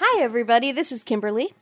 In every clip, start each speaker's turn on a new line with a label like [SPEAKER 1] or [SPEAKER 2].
[SPEAKER 1] Hi, everybody. This is Kimberly,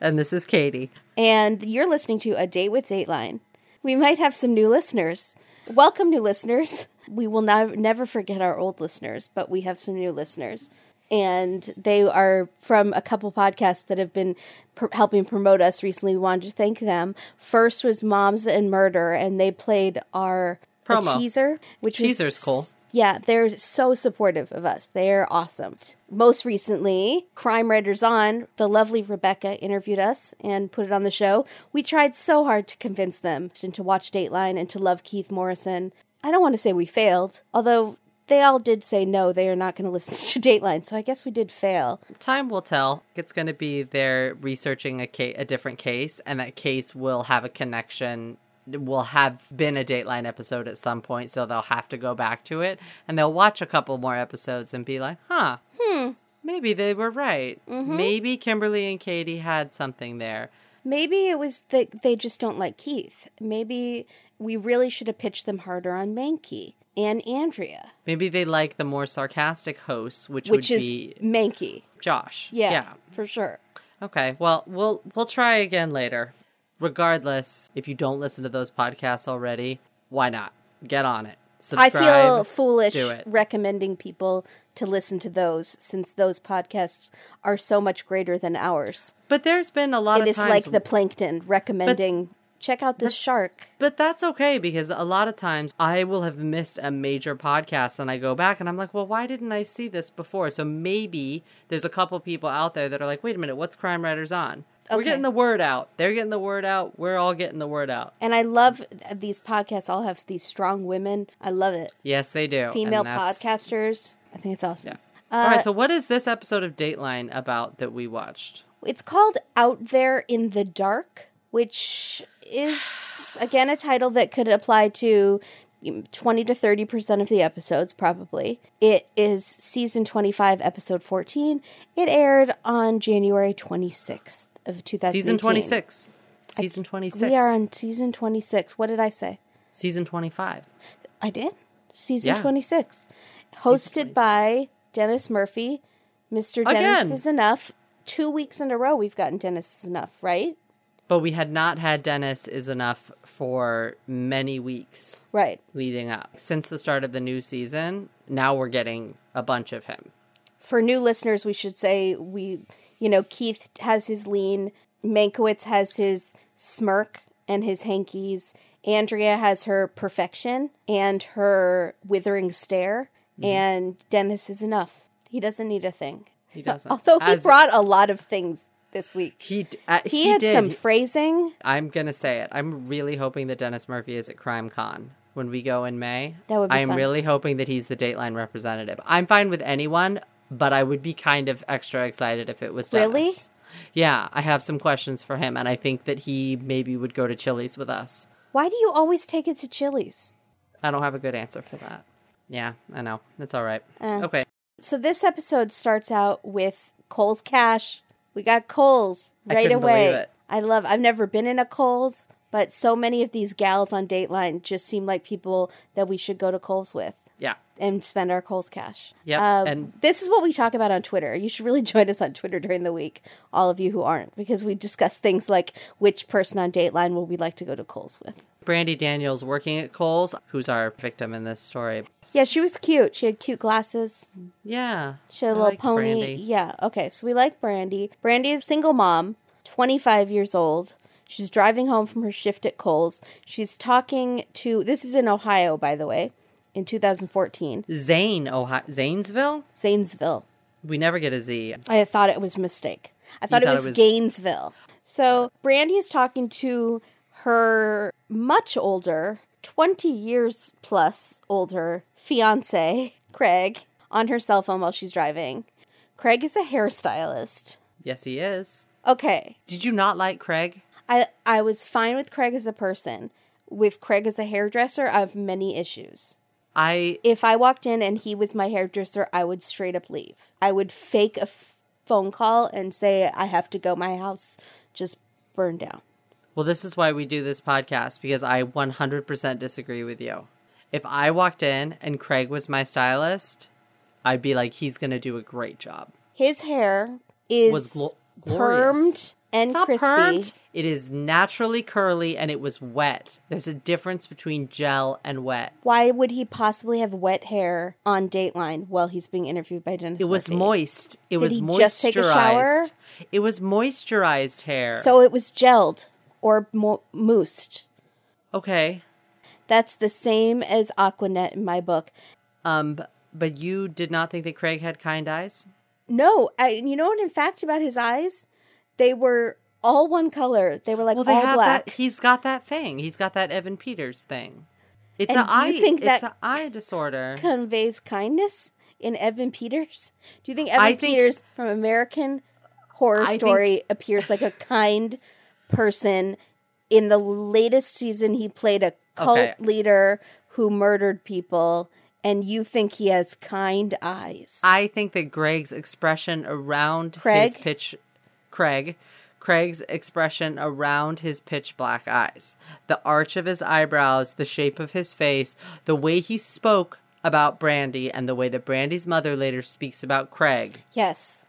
[SPEAKER 2] And this is Katie.
[SPEAKER 1] and you're listening to A Date with Dateline. We might have some new listeners. Welcome, new listeners. We will nev- never forget our old listeners, but we have some new listeners. And they are from a couple podcasts that have been pr- helping promote us recently. We wanted to thank them. First was Moms and Murder, and they played our
[SPEAKER 2] Promo.
[SPEAKER 1] teaser, which
[SPEAKER 2] Teaser's
[SPEAKER 1] was
[SPEAKER 2] cool.
[SPEAKER 1] Yeah, they're so supportive of us. They're awesome. Most recently, Crime Writers On, the lovely Rebecca interviewed us and put it on the show. We tried so hard to convince them to watch Dateline and to love Keith Morrison. I don't want to say we failed, although they all did say no, they are not going to listen to Dateline, so I guess we did fail.
[SPEAKER 2] Time will tell. It's going to be they're researching a, a different case, and that case will have a connection. Will have been a Dateline episode at some point, so they'll have to go back to it, and they'll watch a couple more episodes and be like, "Huh, hmm, maybe they were right. Maybe Kimberly and Katie had something there."
[SPEAKER 1] Maybe it was that they just don't like Keith. Maybe we really should have pitched them harder on Mankey and Andrea,
[SPEAKER 2] Maybe they like the more sarcastic hosts, which,
[SPEAKER 1] which
[SPEAKER 2] would
[SPEAKER 1] is
[SPEAKER 2] be
[SPEAKER 1] Mankey.
[SPEAKER 2] Josh.
[SPEAKER 1] Yeah,
[SPEAKER 2] yeah.
[SPEAKER 1] for sure.
[SPEAKER 2] Okay. Well, we'll we'll try again later. Regardless, if you don't listen to those podcasts already, why not? Get on it.
[SPEAKER 1] I feel foolish recommending people to listen to those since those podcasts are so much greater than ours.
[SPEAKER 2] But there's been a lot
[SPEAKER 1] It
[SPEAKER 2] of
[SPEAKER 1] is
[SPEAKER 2] times
[SPEAKER 1] like the plankton recommending check out this shark.
[SPEAKER 2] But that's okay because a lot of times I will have missed a major podcast and I go back and I'm like, well, why didn't I see this before? So maybe there's a couple people out there that are like, wait a minute, what's Crime Writers on? We're getting the word out. They're getting the word out. We're all getting the word out.
[SPEAKER 1] And I love these podcasts all have these strong women. I love it.
[SPEAKER 2] Yes, they do.
[SPEAKER 1] Female podcasters. I think it's awesome.
[SPEAKER 2] Yeah. all right. Uh, so what is this episode of Dateline about that we watched?
[SPEAKER 1] It's called Out There in the Dark, which is again a title that could apply to mm, 20 to 30% of the episodes probably. It is season 25 episode 14. It aired on January 26th of 2018.
[SPEAKER 2] Season 26. Season 26.
[SPEAKER 1] We are on season 26. What did I say?
[SPEAKER 2] Season 25.
[SPEAKER 1] I did. Season
[SPEAKER 2] Yeah.
[SPEAKER 1] 26. Hosted by Dennis Murphy. Mr. Dennis
[SPEAKER 2] Again.
[SPEAKER 1] is enough. Two weeks in a row we've gotten Dennis is enough, right?
[SPEAKER 2] But we had not had Dennis is enough for many weeks
[SPEAKER 1] Right.
[SPEAKER 2] leading up. Since the start of the new season, now we're getting a bunch of him.
[SPEAKER 1] For new listeners, we should say we, you know, Keith has his lean, Mankiewicz has his smirk and his hankies, Andrea has her perfection and her withering stare,
[SPEAKER 2] Mm-hmm.
[SPEAKER 1] and Dennis is enough. He doesn't need a thing.
[SPEAKER 2] He doesn't.
[SPEAKER 1] Although he
[SPEAKER 2] As-
[SPEAKER 1] brought a lot of things this week.
[SPEAKER 2] He, d- uh,
[SPEAKER 1] He,
[SPEAKER 2] he,
[SPEAKER 1] had
[SPEAKER 2] did.
[SPEAKER 1] some phrasing.
[SPEAKER 2] I'm gonna say it. I'm really hoping that Dennis Murphy is at Crime Con when we go in May.
[SPEAKER 1] That would be
[SPEAKER 2] I'm
[SPEAKER 1] fun.
[SPEAKER 2] really hoping that he's the Dateline representative. I'm fine with anyone, but I would be kind of extra excited if it was Dennis.
[SPEAKER 1] Really?
[SPEAKER 2] Yeah, I have some questions for him, and I think that he maybe would go to Chili's with us.
[SPEAKER 1] Why do you always take it to Chili's?
[SPEAKER 2] I don't have a good answer for that. Yeah, I know. That's all right.
[SPEAKER 1] Uh.
[SPEAKER 2] okay.
[SPEAKER 1] So this episode starts out with Kohl's cash. We got
[SPEAKER 2] Kohl's
[SPEAKER 1] right
[SPEAKER 2] couldn't
[SPEAKER 1] away. I love. I've never been in a Kohl's, but so many of these gals on Dateline just seem like people that we should go to Kohl's with
[SPEAKER 2] Yeah.
[SPEAKER 1] and spend our Kohl's cash.
[SPEAKER 2] Yeah.
[SPEAKER 1] Um,
[SPEAKER 2] and-
[SPEAKER 1] this is what we talk about on Twitter. You should really join us on Twitter during the week, all of you who aren't, because we discuss things like which person on Dateline will we like to go to Kohl's with.
[SPEAKER 2] Brandy Daniels working at Kohl's, who's our victim in this story.
[SPEAKER 1] Yeah, she was cute. She had cute glasses.
[SPEAKER 2] Yeah.
[SPEAKER 1] She had a
[SPEAKER 2] I
[SPEAKER 1] little
[SPEAKER 2] like
[SPEAKER 1] pony.
[SPEAKER 2] Brandy.
[SPEAKER 1] Yeah. Okay. So we like Brandy. Brandy is a single mom, 25 years old. She's driving home from her shift at Kohl's. She's talking to, this is in Ohio, by the way, in 2014,
[SPEAKER 2] Zane, Ohio. Zanesville?
[SPEAKER 1] Zanesville.
[SPEAKER 2] We never get a Z.
[SPEAKER 1] I thought it was a mistake. I thought, it,
[SPEAKER 2] thought
[SPEAKER 1] was
[SPEAKER 2] it was-
[SPEAKER 1] Gainesville. So Brandy is talking to her much older, 20 years plus older fiance, Craig, on her cell phone while she's driving. Craig is a hairstylist.
[SPEAKER 2] Yes, he is.
[SPEAKER 1] Okay.
[SPEAKER 2] Did you not like Craig?
[SPEAKER 1] I I was fine with Craig as a person. With Craig as a hairdresser, I have many issues.
[SPEAKER 2] I
[SPEAKER 1] If I walked in and he was my hairdresser, I would straight up leave. I would fake a f- phone call and say I have to go. My house just burned down.
[SPEAKER 2] well, this is why we do this podcast because I 100% disagree with you. If I walked in and Craig was my stylist, I'd be like, he's gonna do a great job.
[SPEAKER 1] His hair is
[SPEAKER 2] was glorious.
[SPEAKER 1] permed and crispy.
[SPEAKER 2] permed. It is naturally curly and it was wet. There's a difference between gel and wet.
[SPEAKER 1] Why would he possibly have wet hair on Dateline while he's being interviewed by Dennis?
[SPEAKER 2] It was
[SPEAKER 1] Murphy?
[SPEAKER 2] moist. It
[SPEAKER 1] Did
[SPEAKER 2] was
[SPEAKER 1] he
[SPEAKER 2] moisturized.
[SPEAKER 1] just take a shower?
[SPEAKER 2] It was moisturized hair.
[SPEAKER 1] So it was gelled or mo- moosed.
[SPEAKER 2] okay.
[SPEAKER 1] That's the same as Aqua Net in my book.
[SPEAKER 2] Um, but you did not think that Craig had kind eyes?
[SPEAKER 1] No, I, you know what? In fact, about his eyes, they were all one color. They were like
[SPEAKER 2] Well, they
[SPEAKER 1] all
[SPEAKER 2] have
[SPEAKER 1] black.
[SPEAKER 2] that. He's got that thing. He's got that Evan Peters thing. It's
[SPEAKER 1] And
[SPEAKER 2] an
[SPEAKER 1] do you
[SPEAKER 2] eye.
[SPEAKER 1] think
[SPEAKER 2] it's
[SPEAKER 1] that-
[SPEAKER 2] an eye disorder.
[SPEAKER 1] Conveys kindness in Evan Peters. Do you think Evan
[SPEAKER 2] I think-
[SPEAKER 1] Peters from American Horror
[SPEAKER 2] I think-
[SPEAKER 1] Story appears like a kind person? In the latest season, he played a cult
[SPEAKER 2] Okay.
[SPEAKER 1] leader who murdered people, and you think he has kind eyes.
[SPEAKER 2] I think that Greg's expression around
[SPEAKER 1] Craig?
[SPEAKER 2] his pitch, Craig, Craig's expression around his pitch black eyes, the arch of his eyebrows, the shape of his face, the way he spoke about Brandy, and the way that Brandy's mother later speaks about Craig
[SPEAKER 1] yes.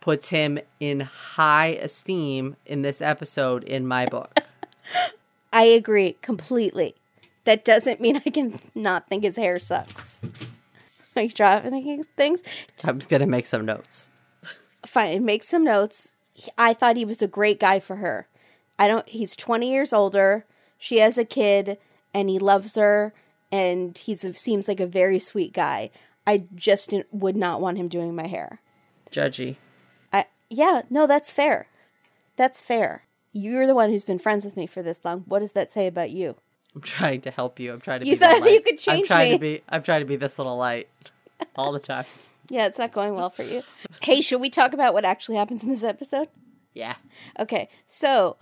[SPEAKER 2] puts him in high esteem in this episode in my book.
[SPEAKER 1] I agree completely. That doesn't mean I can not think his hair sucks. Driving thinking things?
[SPEAKER 2] I'm just gonna make some notes.
[SPEAKER 1] Fine, make some notes. He- I thought he was a great guy for her. I don't. He's twenty years older. She has a kid, and he loves her, and he's a, seems like a very sweet guy. I just would not want him doing my hair.
[SPEAKER 2] Judgy.
[SPEAKER 1] I yeah, no, that's fair. That's fair. You're the one who's been friends with me for this long. What does that say about you?
[SPEAKER 2] I'm trying to help you. I'm trying to
[SPEAKER 1] You
[SPEAKER 2] be
[SPEAKER 1] thought you could change I'm
[SPEAKER 2] trying
[SPEAKER 1] me.
[SPEAKER 2] to be I'm trying to be this little light all the time.
[SPEAKER 1] Yeah, it's not going well for you. hey, should we talk about what actually happens in this episode?
[SPEAKER 2] Yeah.
[SPEAKER 1] Okay, so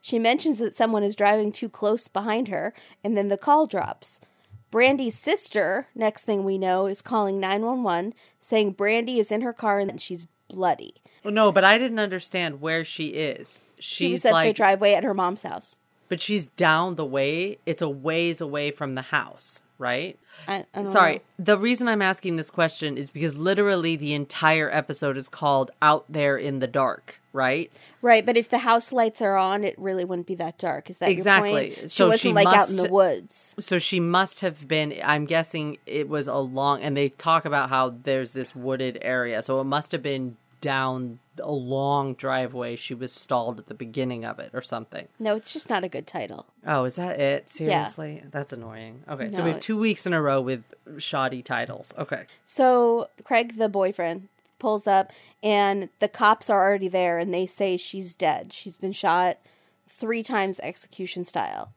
[SPEAKER 1] she mentions that someone is driving too close behind her, and then the call drops. Brandy's sister, next thing we know, is calling 911 saying Brandy is in her car and that she's bloody.
[SPEAKER 2] Well, no, but I didn't understand where she is.
[SPEAKER 1] She was
[SPEAKER 2] She's
[SPEAKER 1] at the driveway at her mom's house.
[SPEAKER 2] But she's down the way. It's a ways away from the house, right?
[SPEAKER 1] I, I
[SPEAKER 2] Sorry.
[SPEAKER 1] know.
[SPEAKER 2] The reason I'm asking this question is because literally the entire episode is called "Out There in the Dark," right?
[SPEAKER 1] Right, but if the house lights are on, it really wouldn't be that dark. Is that
[SPEAKER 2] Exactly.
[SPEAKER 1] your point? She
[SPEAKER 2] So
[SPEAKER 1] wasn't
[SPEAKER 2] she
[SPEAKER 1] like out in
[SPEAKER 2] must-
[SPEAKER 1] the woods.
[SPEAKER 2] So she must have been. I'm guessing it was a long, and they talk about how there's this wooded area, so it must have been down a long driveway. She was stalled at the beginning of it, or something.
[SPEAKER 1] No, it's just not a good title.
[SPEAKER 2] Oh, is that it? Seriously, that's annoying. Okay, so we have two weeks in a row with shoddy titles. Okay,
[SPEAKER 1] So Craig, the boyfriend, pulls up, and the cops are already there, and they say she's dead. She's been shot three times, execution style.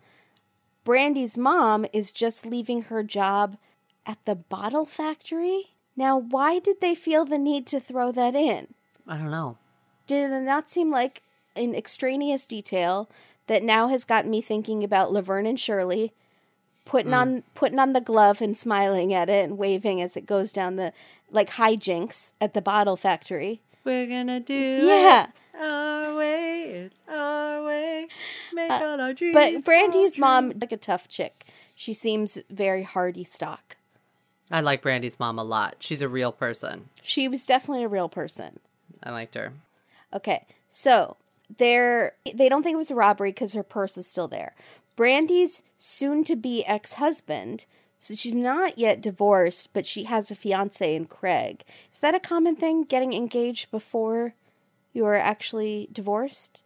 [SPEAKER 1] Brandy's mom is just leaving her job at the bottle factory. Now, why did they feel the need to throw that in?
[SPEAKER 2] I don't know.
[SPEAKER 1] Did it not seem like an extraneous detail that now has got me thinking about Laverne and Shirley putting on putting on the glove and smiling at it and waving as it goes down the like hijinks at the bottle factory.
[SPEAKER 2] We're gonna do
[SPEAKER 1] Yeah.
[SPEAKER 2] it our way. It's our way. Make all our dreams.
[SPEAKER 1] Uh, But
[SPEAKER 2] come
[SPEAKER 1] Brandy's mom like a tough chick. She seems very hardy stock.
[SPEAKER 2] I like Brandy's mom a lot. She's a real person.
[SPEAKER 1] She was definitely a real person.
[SPEAKER 2] I liked her.
[SPEAKER 1] Okay, so they're they don't think it was a robbery because her purse is still there. Brandy's soon to be ex husband, so she's not yet divorced, but she has a fiance in Craig. Is that a common thing? Getting engaged before you are actually divorced?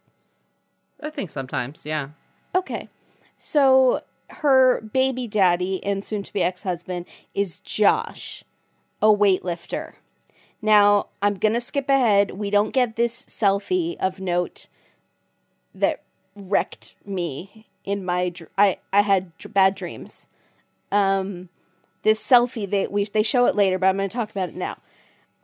[SPEAKER 2] I think sometimes, yeah.
[SPEAKER 1] Okay, so her baby daddy and soon to be ex husband is Josh, a weightlifter. Now, I'm going to skip ahead. We don't get this selfie of note that wrecked me in my dr- I I had dr- bad dreams. Um this selfie they we they show it later, but I'm going to talk about it now.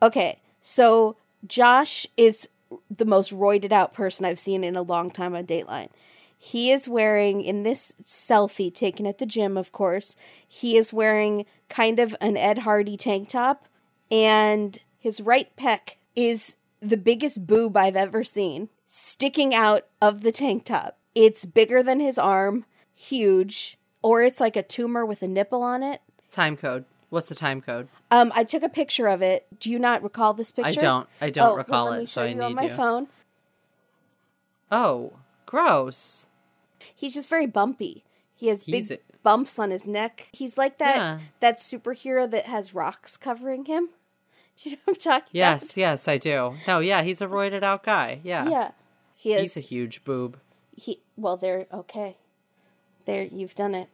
[SPEAKER 1] Okay. So Josh is the most roided out person I've seen in a long time on Dateline. He is wearing in this selfie taken at the gym, of course, he is wearing kind of an Ed Hardy tank top and his right pec is the biggest boob I've ever seen sticking out of the tank top. It's bigger than his arm, huge, or it's like a tumor with a nipple on it.
[SPEAKER 2] Time code. What's the time code?
[SPEAKER 1] Um, I took a picture of it. Do you not recall this picture?
[SPEAKER 2] I don't. I don't
[SPEAKER 1] Oh, well,
[SPEAKER 2] recall
[SPEAKER 1] let me
[SPEAKER 2] it, so I
[SPEAKER 1] you on
[SPEAKER 2] need
[SPEAKER 1] my
[SPEAKER 2] you.
[SPEAKER 1] phone.
[SPEAKER 2] Oh, gross.
[SPEAKER 1] He's just very bumpy. He has
[SPEAKER 2] He's
[SPEAKER 1] big
[SPEAKER 2] a-
[SPEAKER 1] bumps on his neck. He's like that
[SPEAKER 2] Yeah.
[SPEAKER 1] that superhero that has rocks covering him. Do you know what I'm talking
[SPEAKER 2] Yes, yes, I do. No, yeah, he's a roided out guy. Yeah.
[SPEAKER 1] Yeah. He is
[SPEAKER 2] He's a huge boob.
[SPEAKER 1] he well there okay. There you've done it.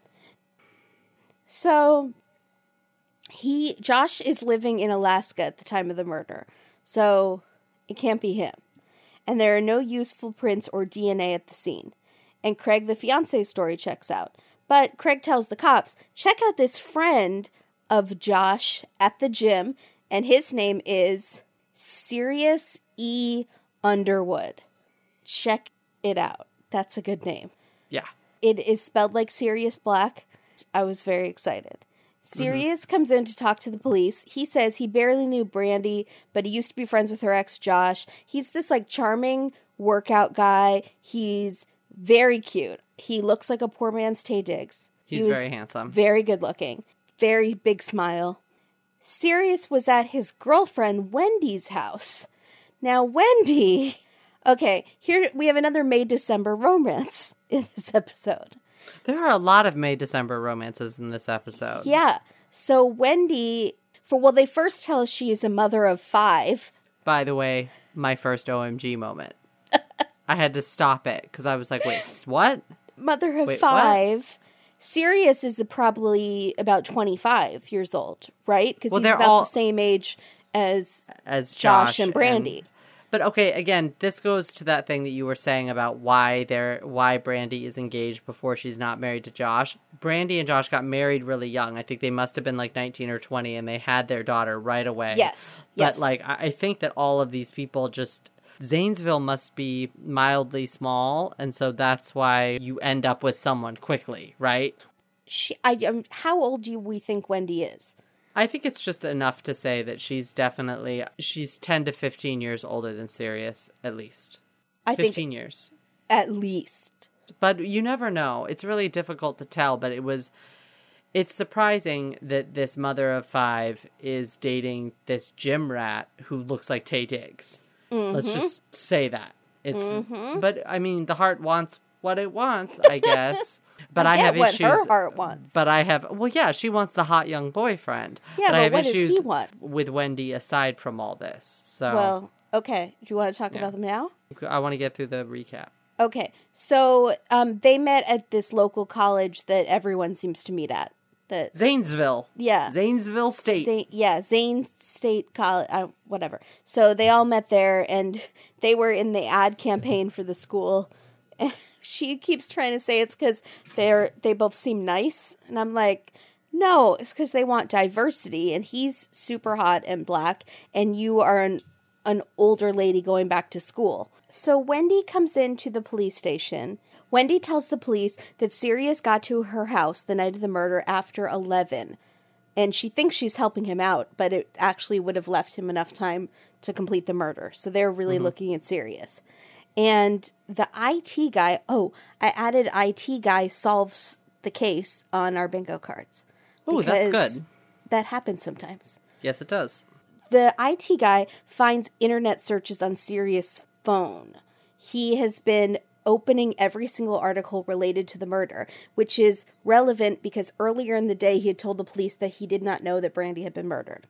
[SPEAKER 1] So he Josh is living in Alaska at the time of the murder. So it can't be him. And there are no useful prints or DNA at the scene. And Craig the fiance's story checks out. But Craig tells the cops, check out this friend of Josh at the gym, and his name is Sirius E. Underwood. Check it out. That's a good name.
[SPEAKER 2] Yeah.
[SPEAKER 1] It is spelled like Sirius Black. I was very excited. Sirius mm-hmm. comes in to talk to the police. He says he barely knew Brandy, but he used to be friends with her ex Josh. He's this like charming workout guy. He's very cute. He looks like a poor man's Taye Diggs.
[SPEAKER 2] He's
[SPEAKER 1] was
[SPEAKER 2] very handsome.
[SPEAKER 1] Very good looking. Very big smile. Sirius was at his girlfriend Wendy's house. Now, Wendy. Okay, here we have another May December romance in this episode.
[SPEAKER 2] There are a lot of May December romances in this episode.
[SPEAKER 1] Yeah. So, Wendy, for well, they first tell us she is a mother of five.
[SPEAKER 2] By the way, my first OMG moment. I had to stop it because I was like, wait, what?
[SPEAKER 1] Mother of
[SPEAKER 2] Wait, what?
[SPEAKER 1] Sirius is probably about 25 years old, right? Because
[SPEAKER 2] Well,
[SPEAKER 1] he's
[SPEAKER 2] they're
[SPEAKER 1] about
[SPEAKER 2] all-
[SPEAKER 1] the same age as
[SPEAKER 2] As
[SPEAKER 1] Josh,
[SPEAKER 2] Josh,
[SPEAKER 1] and Brandy.
[SPEAKER 2] But okay, again, this goes to that thing that you were saying about why they're why Brandy is engaged before she's not married to Josh. Brandy and Josh got married really young. I think they must have been like nineteen or twenty, and they had their daughter right away.
[SPEAKER 1] Yes.
[SPEAKER 2] But
[SPEAKER 1] yes.
[SPEAKER 2] like, I I think that all of these people just Zanesville must be mildly small, and so that's why you end up with someone quickly, right?
[SPEAKER 1] she, I, um, how old do we think Wendy is?
[SPEAKER 2] I think it's just enough to say that she's definitely she's ten to fifteen years older than Sirius, at least
[SPEAKER 1] I
[SPEAKER 2] fifteen
[SPEAKER 1] think
[SPEAKER 2] years.
[SPEAKER 1] at least.
[SPEAKER 2] but you never know. It's really difficult to tell, but it was it's surprising that this mother of five is dating this gym rat who looks like Taye Diggs. Let's
[SPEAKER 1] Mm-hmm.
[SPEAKER 2] just say that. It's but I mean the heart wants what it wants, I guess. But I,
[SPEAKER 1] get
[SPEAKER 2] have
[SPEAKER 1] what
[SPEAKER 2] issues.
[SPEAKER 1] her heart wants.
[SPEAKER 2] But I have well, yeah, she wants the hot young boyfriend.
[SPEAKER 1] Yeah,
[SPEAKER 2] but,
[SPEAKER 1] but
[SPEAKER 2] I have
[SPEAKER 1] what does he
[SPEAKER 2] issues
[SPEAKER 1] want?
[SPEAKER 2] with Wendy aside from all this. So
[SPEAKER 1] Well, okay. Do you want to talk
[SPEAKER 2] Yeah.
[SPEAKER 1] about them now?
[SPEAKER 2] I want to get through the recap.
[SPEAKER 1] Okay. So um, they met at this local college that everyone seems to meet at. That
[SPEAKER 2] Zanesville.
[SPEAKER 1] yeah.
[SPEAKER 2] Zanesville State.
[SPEAKER 1] Zane, yeah, Zane State College, uh, whatever. So they all met there, and they were in the ad campaign for the school. And she keeps trying to say it's because they're they both seem nice, and I'm like, no, it's because they want diversity. And he's super hot and black, and you are an an older lady going back to school. So Wendy comes into the police station. Wendy tells the police that Sirius got to her house the night of the murder after 11 and she thinks she's helping him out, but it actually would have left him enough time to complete the murder. So they're really mm-hmm. looking at Sirius. And the IT guy, oh, I added IT guy solves the case on our bingo cards.
[SPEAKER 2] Ooh, that's good.
[SPEAKER 1] That happens sometimes.
[SPEAKER 2] Yes, it does.
[SPEAKER 1] The IT guy finds internet searches on Sirius' phone. He has been opening every single article related to the murder, which is relevant because earlier in the day he had told the police that he did not know that Brandy had been murdered.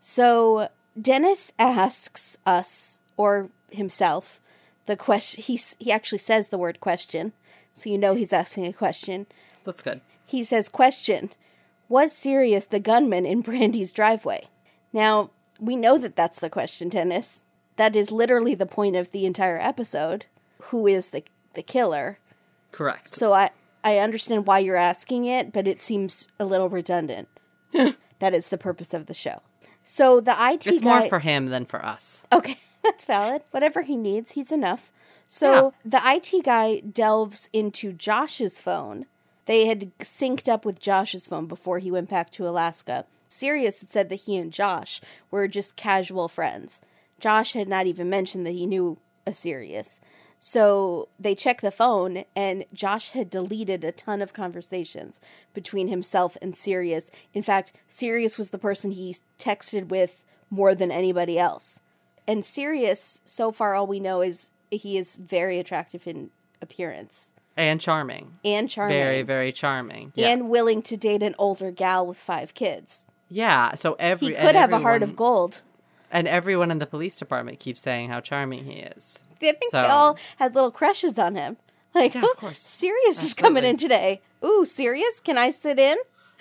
[SPEAKER 1] So Dennis asks us or himself the question. He he actually says the word question, so you know he's asking a question.
[SPEAKER 2] That's good.
[SPEAKER 1] He says, Question Was Sirius the gunman in Brandy's driveway? Now, we know that that's the question, Dennis. That is literally the point of the entire episode. Who is the, the killer?
[SPEAKER 2] Correct.
[SPEAKER 1] So I, I understand why you're asking it, but it seems a little redundant. that is the purpose of the show. So the IT
[SPEAKER 2] it's
[SPEAKER 1] guy.
[SPEAKER 2] more for him than for us.
[SPEAKER 1] Okay, that's valid. Whatever he needs, he's enough. So the IT guy delves into Josh's phone. They had synced up with Josh's phone before he went back to Alaska. Sirius had said that he and Josh were just casual friends. Josh had not even mentioned that he knew a Sirius. So they check the phone, and Josh had deleted a ton of conversations between himself and Sirius. In fact, Sirius was the person he texted with more than anybody else. And Sirius, so far, all we know is he is very attractive in appearance
[SPEAKER 2] And charming.
[SPEAKER 1] and charming.
[SPEAKER 2] Very, very charming. Yeah.
[SPEAKER 1] And willing to date an older gal with five kids.
[SPEAKER 2] yeah. So every
[SPEAKER 1] He could have a heart of gold.
[SPEAKER 2] And everyone in the police department keeps saying how charming he is.
[SPEAKER 1] I think
[SPEAKER 2] So-
[SPEAKER 1] they all had little crushes on him. Like,
[SPEAKER 2] Yeah, of
[SPEAKER 1] oh,
[SPEAKER 2] course.
[SPEAKER 1] Sirius is coming in today. Ooh, Sirius, can I sit in?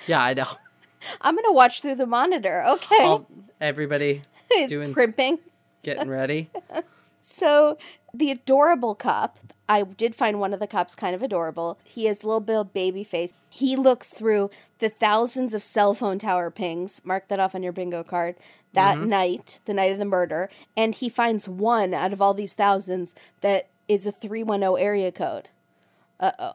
[SPEAKER 2] Yeah, I know.
[SPEAKER 1] I'm gonna watch through the monitor. Okay,
[SPEAKER 2] All, everybody
[SPEAKER 1] is
[SPEAKER 2] doing-
[SPEAKER 1] primping.
[SPEAKER 2] getting ready.
[SPEAKER 1] So the adorable cop, I did find one of the cops kind of adorable. He has a little bit of baby face. He looks through the thousands of cell phone tower pings. Mark that off on your bingo card. That night, the night of the murder, and he finds one out of all these thousands that is a 310 area code. Uh oh.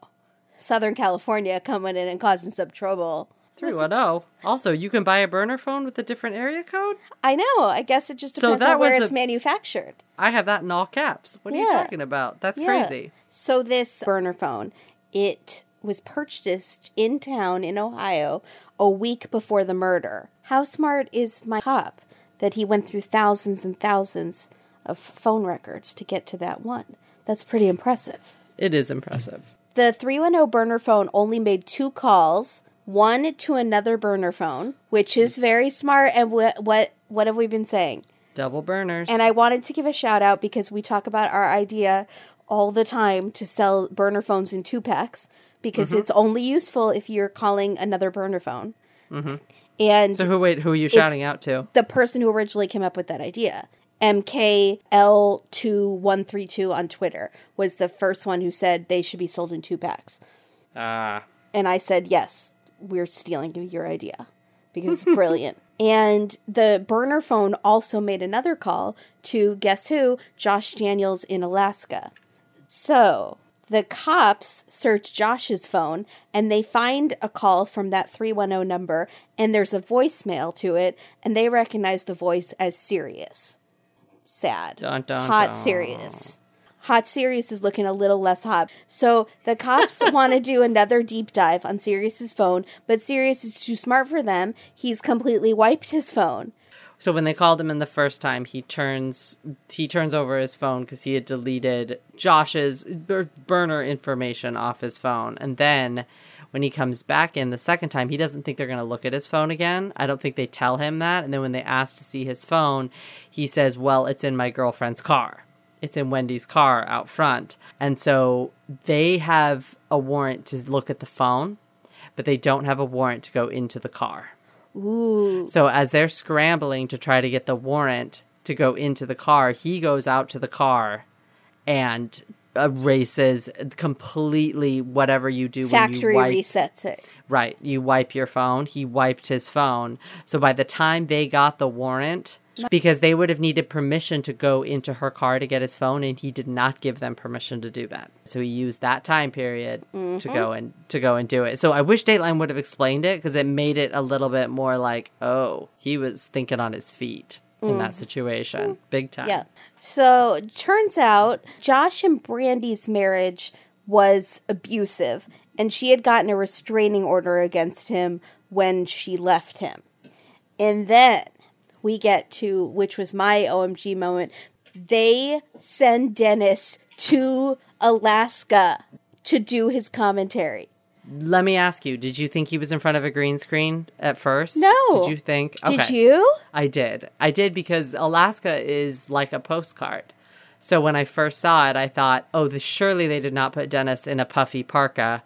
[SPEAKER 1] Southern California coming in and causing some trouble.
[SPEAKER 2] 310. Also, you can buy a burner phone with a different area code?
[SPEAKER 1] I know. I guess it just
[SPEAKER 2] So
[SPEAKER 1] depends
[SPEAKER 2] that
[SPEAKER 1] on where it's
[SPEAKER 2] a-
[SPEAKER 1] manufactured.
[SPEAKER 2] I have that in all caps. What are you talking about? That's
[SPEAKER 1] Yeah.
[SPEAKER 2] crazy.
[SPEAKER 1] So this burner phone, it was purchased in town in Ohio a week before the murder. How smart is my cop that he went through thousands and thousands of phone records to get to that one? That's pretty impressive.
[SPEAKER 2] It is impressive.
[SPEAKER 1] The 310 burner phone only made two calls, one to another burner phone, which is very smart and what what what have we been saying?
[SPEAKER 2] Double burners.
[SPEAKER 1] And I wanted to give a shout out because we talk about our idea all the time to sell burner phones in two packs because
[SPEAKER 2] Mm-hmm.
[SPEAKER 1] it's only useful if you're calling another burner phone. And
[SPEAKER 2] so who wait, who are you shouting out to?
[SPEAKER 1] the person who originally came up with that idea, MKL2132 on Twitter, was the first one who said they should be sold in two packs.
[SPEAKER 2] Ah.
[SPEAKER 1] And I said, yes, we're stealing your idea because it's brilliant. and the burner phone also made another call to guess who? Josh Daniels in Alaska. So the cops search Josh's phone and they find a call from that 310 number and there's a voicemail to it and they recognize the voice as Sirius. Sad.
[SPEAKER 2] Dun, dun,
[SPEAKER 1] Hot
[SPEAKER 2] dun.
[SPEAKER 1] Sirius. Hot Sirius is looking a little less hot. So the cops want to do another deep dive on Sirius's phone, but Sirius is too smart for them. He's completely wiped his phone.
[SPEAKER 2] So when they called him in the first time, he turns he turns over his phone because he had deleted Josh's burner information off his phone, and then when he comes back in the second time, he doesn't think they're going to look at his phone again. I don't think they tell him that, and then when they ask to see his phone, he says, "Well, it's in my girlfriend's car." It's in Wendy's car out front. And so they have a warrant to look at the phone, but they don't have a warrant to go into the car.
[SPEAKER 1] Ooh.
[SPEAKER 2] So as they're scrambling to try to get the warrant to go into the car, he goes out to the car and Uh, erases completely whatever you do
[SPEAKER 1] Factory
[SPEAKER 2] when you wipe
[SPEAKER 1] resets it.
[SPEAKER 2] right you wipe your phone he wiped his phone. So by the time they got the warrant because they would have needed permission to go into her car to get his phone and he did not give them permission to do that. So he used that time period to go mm-hmm. and to go and do it. So i wish dateline would have explained it because it made it a little bit more like oh he was thinking on his feet in that mm. situation mm. big time
[SPEAKER 1] Yeah. So turns out Josh and Brandy's marriage was abusive, and she had gotten a restraining order against him when she left him. And then we get to, which was my OMG moment, they send Dennis to Alaska to do his commentary.
[SPEAKER 2] Let me ask you did you think he was in front of a green screen at first
[SPEAKER 1] No.
[SPEAKER 2] did you think
[SPEAKER 1] Did you?
[SPEAKER 2] I did. I did because Alaska is like a postcard. So when I first saw it, I thought, oh, the, surely they did not put Dennis in a puffy parka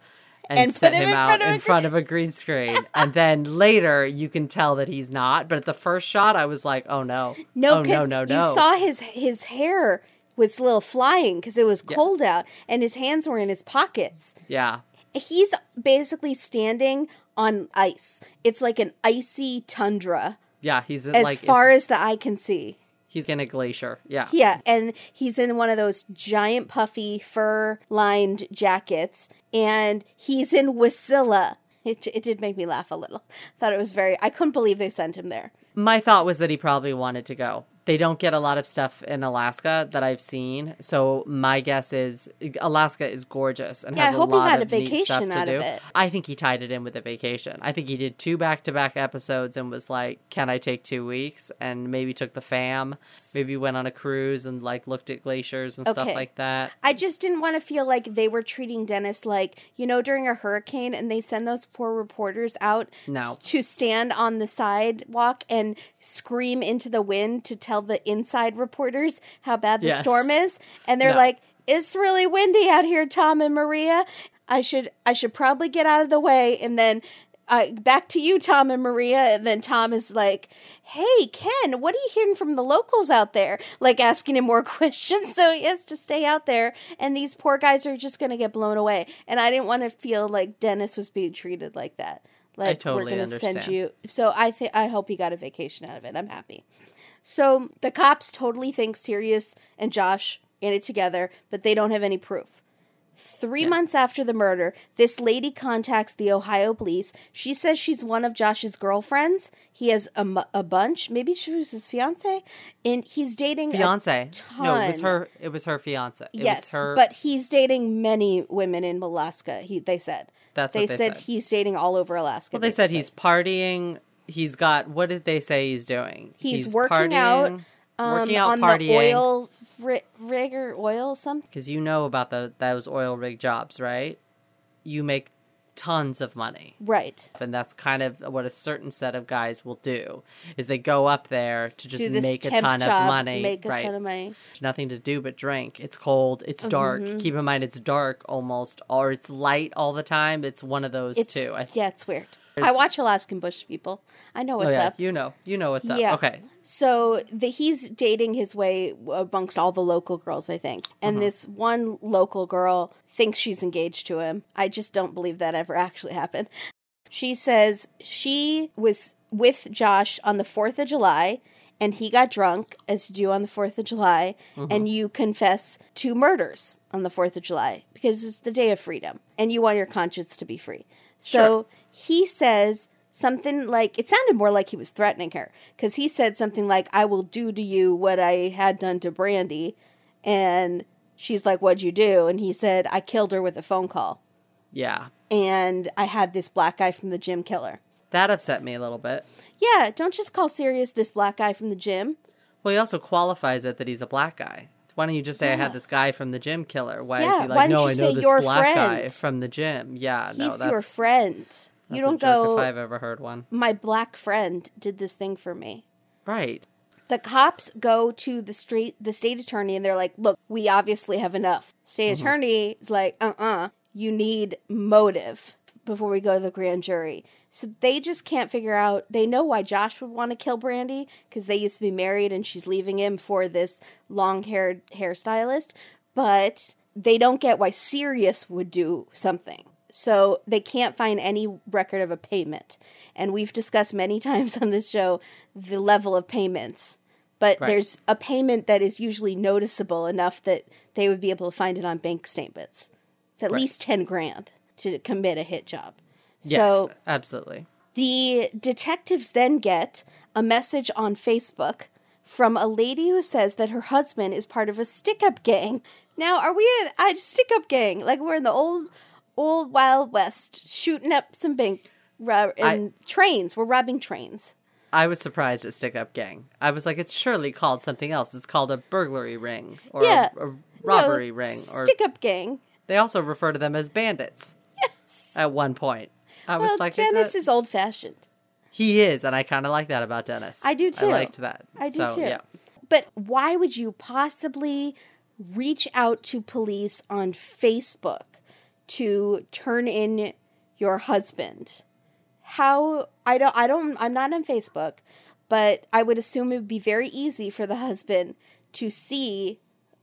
[SPEAKER 2] and,
[SPEAKER 1] And
[SPEAKER 2] set
[SPEAKER 1] him
[SPEAKER 2] him out
[SPEAKER 1] front of a
[SPEAKER 2] in front of a green screen. and then later, you can tell that he's not. But at the first shot, I was like, oh no,
[SPEAKER 1] No,
[SPEAKER 2] oh,
[SPEAKER 1] because
[SPEAKER 2] no, no,
[SPEAKER 1] you saw his his hair was a little flying because it was cold out, and his hands were in his pockets.
[SPEAKER 2] yeah,
[SPEAKER 1] He's basically standing on ice. It's like an icy tundra
[SPEAKER 2] yeah, he's in,
[SPEAKER 1] as
[SPEAKER 2] like
[SPEAKER 1] far as the eye can see.
[SPEAKER 2] he's in a glacier. Yeah,
[SPEAKER 1] Yeah, and he's in one of those giant puffy fur lined jackets, and he's in Wasilla. It, it did make me laugh a little. Thought it was very. I couldn't believe they sent him there.
[SPEAKER 2] my thought was that he probably wanted to go They don't get a lot of stuff in Alaska that I've seen. So my guess is Alaska is gorgeous and
[SPEAKER 1] Yeah,
[SPEAKER 2] has
[SPEAKER 1] I hope
[SPEAKER 2] a
[SPEAKER 1] he
[SPEAKER 2] lot
[SPEAKER 1] got a
[SPEAKER 2] of neat stuff
[SPEAKER 1] vacation
[SPEAKER 2] to
[SPEAKER 1] out
[SPEAKER 2] do.
[SPEAKER 1] of it.
[SPEAKER 2] I think he tied it in with a vacation. I think he did two back to back episodes and was like, "Can I take two weeks?" And maybe took the fam, maybe went on a cruise and like looked at glaciers and stuff like that.
[SPEAKER 1] I just didn't want to feel like they were treating Dennis like, you know, during a hurricane and they send those poor reporters out
[SPEAKER 2] No.
[SPEAKER 1] to stand on the sidewalk and scream into the wind to tell the inside reporters how bad the
[SPEAKER 2] Yes.
[SPEAKER 1] storm is. And they're
[SPEAKER 2] No.
[SPEAKER 1] like, it's really windy out here, Tom and Maria. I should I should probably get out of the way and then uh, back to you, Tom and Maria. And then Tom is like, Hey, Ken, what are you hearing from the locals out there? Like asking him more questions. So he has to stay out there. And these poor guys are just going to get blown away. And I didn't want to feel like Dennis was being treated like that. Like,
[SPEAKER 2] totally
[SPEAKER 1] we're going to send you. So I think, I hope he got a vacation out of it. I'm happy. So the cops totally think Sirius and Josh in it together, but they don't have any proof. Three months after the murder, this lady contacts the Ohio police. She says she's one of Josh's girlfriends. He has a, mu- a bunch. Maybe she was his fiance, and he's dating
[SPEAKER 2] Fiance. No, it was her. It was her fiance. It
[SPEAKER 1] yes,
[SPEAKER 2] was her.
[SPEAKER 1] but he's dating many women in Alaska. He they said
[SPEAKER 2] That's
[SPEAKER 1] they,
[SPEAKER 2] what they
[SPEAKER 1] said,
[SPEAKER 2] said.
[SPEAKER 1] he's dating all over Alaska.
[SPEAKER 2] well, they said he's partying. He's got. What did they say he's doing?
[SPEAKER 1] He's working out, um,
[SPEAKER 2] working out,
[SPEAKER 1] on
[SPEAKER 2] partying.
[SPEAKER 1] the oil ri- rig or oil something.
[SPEAKER 2] because you know about the those oil rig jobs, right? You make tons of money.
[SPEAKER 1] Right.
[SPEAKER 2] And that's kind of what a certain set of guys will do is they go up there to just make a ton
[SPEAKER 1] job,
[SPEAKER 2] of money.
[SPEAKER 1] Make a
[SPEAKER 2] right.
[SPEAKER 1] ton of money.
[SPEAKER 2] There's nothing to do but drink. It's cold, it's dark.
[SPEAKER 1] Mm-hmm.
[SPEAKER 2] Keep in mind it's dark almost or it's light all the time. It's one of those
[SPEAKER 1] It's
[SPEAKER 2] too. I
[SPEAKER 1] yeah, it's weird. I watch Alaskan Bush people. I know
[SPEAKER 2] oh,
[SPEAKER 1] what's
[SPEAKER 2] yeah,
[SPEAKER 1] up.
[SPEAKER 2] you know. You know what's up.
[SPEAKER 1] Yeah.
[SPEAKER 2] Okay.
[SPEAKER 1] So the, he's dating his way amongst all the local girls, I think. And mm-hmm. this one local girl thinks she's engaged to him. I just don't believe that ever actually happened. She says she was with Josh on the 4th of July and he got drunk, as you do on the 4th of July, mm-hmm. and you confess to murders on the 4th of July because it's the day of freedom and you want your conscience to be free. So he says something like it sounded more like he was threatening her because he said something like i will do to you what i had done to brandy and she's like what'd you do and he said i killed her with a phone call
[SPEAKER 2] Yeah.
[SPEAKER 1] and i had this black guy from the gym killer
[SPEAKER 2] That upset me a little bit.
[SPEAKER 1] yeah don't just call Sirius this black guy from the gym
[SPEAKER 2] Well, he also qualifies it that he's a black guy. Why don't you just say I had this guy from the gym killer? Why
[SPEAKER 1] Yeah,
[SPEAKER 2] is he
[SPEAKER 1] why
[SPEAKER 2] like,
[SPEAKER 1] don't
[SPEAKER 2] no,
[SPEAKER 1] you
[SPEAKER 2] I
[SPEAKER 1] say
[SPEAKER 2] know this black guy from the gym? Yeah, no,
[SPEAKER 1] he's
[SPEAKER 2] that's
[SPEAKER 1] your friend you don't go
[SPEAKER 2] if I've ever heard one.
[SPEAKER 1] my black friend did this thing for me
[SPEAKER 2] Right.
[SPEAKER 1] the cops go to the street the state attorney and they're like look we obviously have enough state
[SPEAKER 2] Mm-hmm.
[SPEAKER 1] attorney is like uh-uh you need motive before we go to the grand jury so they just can't figure out they know why josh would want to kill brandy because they used to be married and she's leaving him for this long-haired hairstylist but they don't get why sirius would do something so they can't find any record of a payment. And we've discussed many times on this show the level of payments. But
[SPEAKER 2] Right.
[SPEAKER 1] there's a payment that is usually noticeable enough that they would be able to find it on bank statements. It's at
[SPEAKER 2] Right.
[SPEAKER 1] least 10 grand to commit a hit job.
[SPEAKER 2] Yes,
[SPEAKER 1] So
[SPEAKER 2] absolutely.
[SPEAKER 1] the detectives then get a message on Facebook from a lady who says that her husband is part of a stick up gang. Now, are we in a stick up gang? Like we're in the old, old Wild West shooting up some bank and trains. We're robbing trains.
[SPEAKER 2] I was surprised at Stick Up Gang. I was like, it's surely called something else. It's called a burglary ring or
[SPEAKER 1] Yeah.
[SPEAKER 2] a, a robbery
[SPEAKER 1] No,
[SPEAKER 2] ring. Or
[SPEAKER 1] Stick up gang.
[SPEAKER 2] they also refer to them as bandits.
[SPEAKER 1] Yes.
[SPEAKER 2] At one point, I was like,
[SPEAKER 1] Dennis
[SPEAKER 2] is,
[SPEAKER 1] is old fashioned.
[SPEAKER 2] he is, and I kind of like that about Dennis.
[SPEAKER 1] I do too.
[SPEAKER 2] I liked that.
[SPEAKER 1] I do
[SPEAKER 2] So,
[SPEAKER 1] too.
[SPEAKER 2] Yeah.
[SPEAKER 1] But why would you possibly reach out to police on Facebook to turn in your husband? How I don't I don't I'm not on Facebook, but I would assume it would be very easy for the husband to see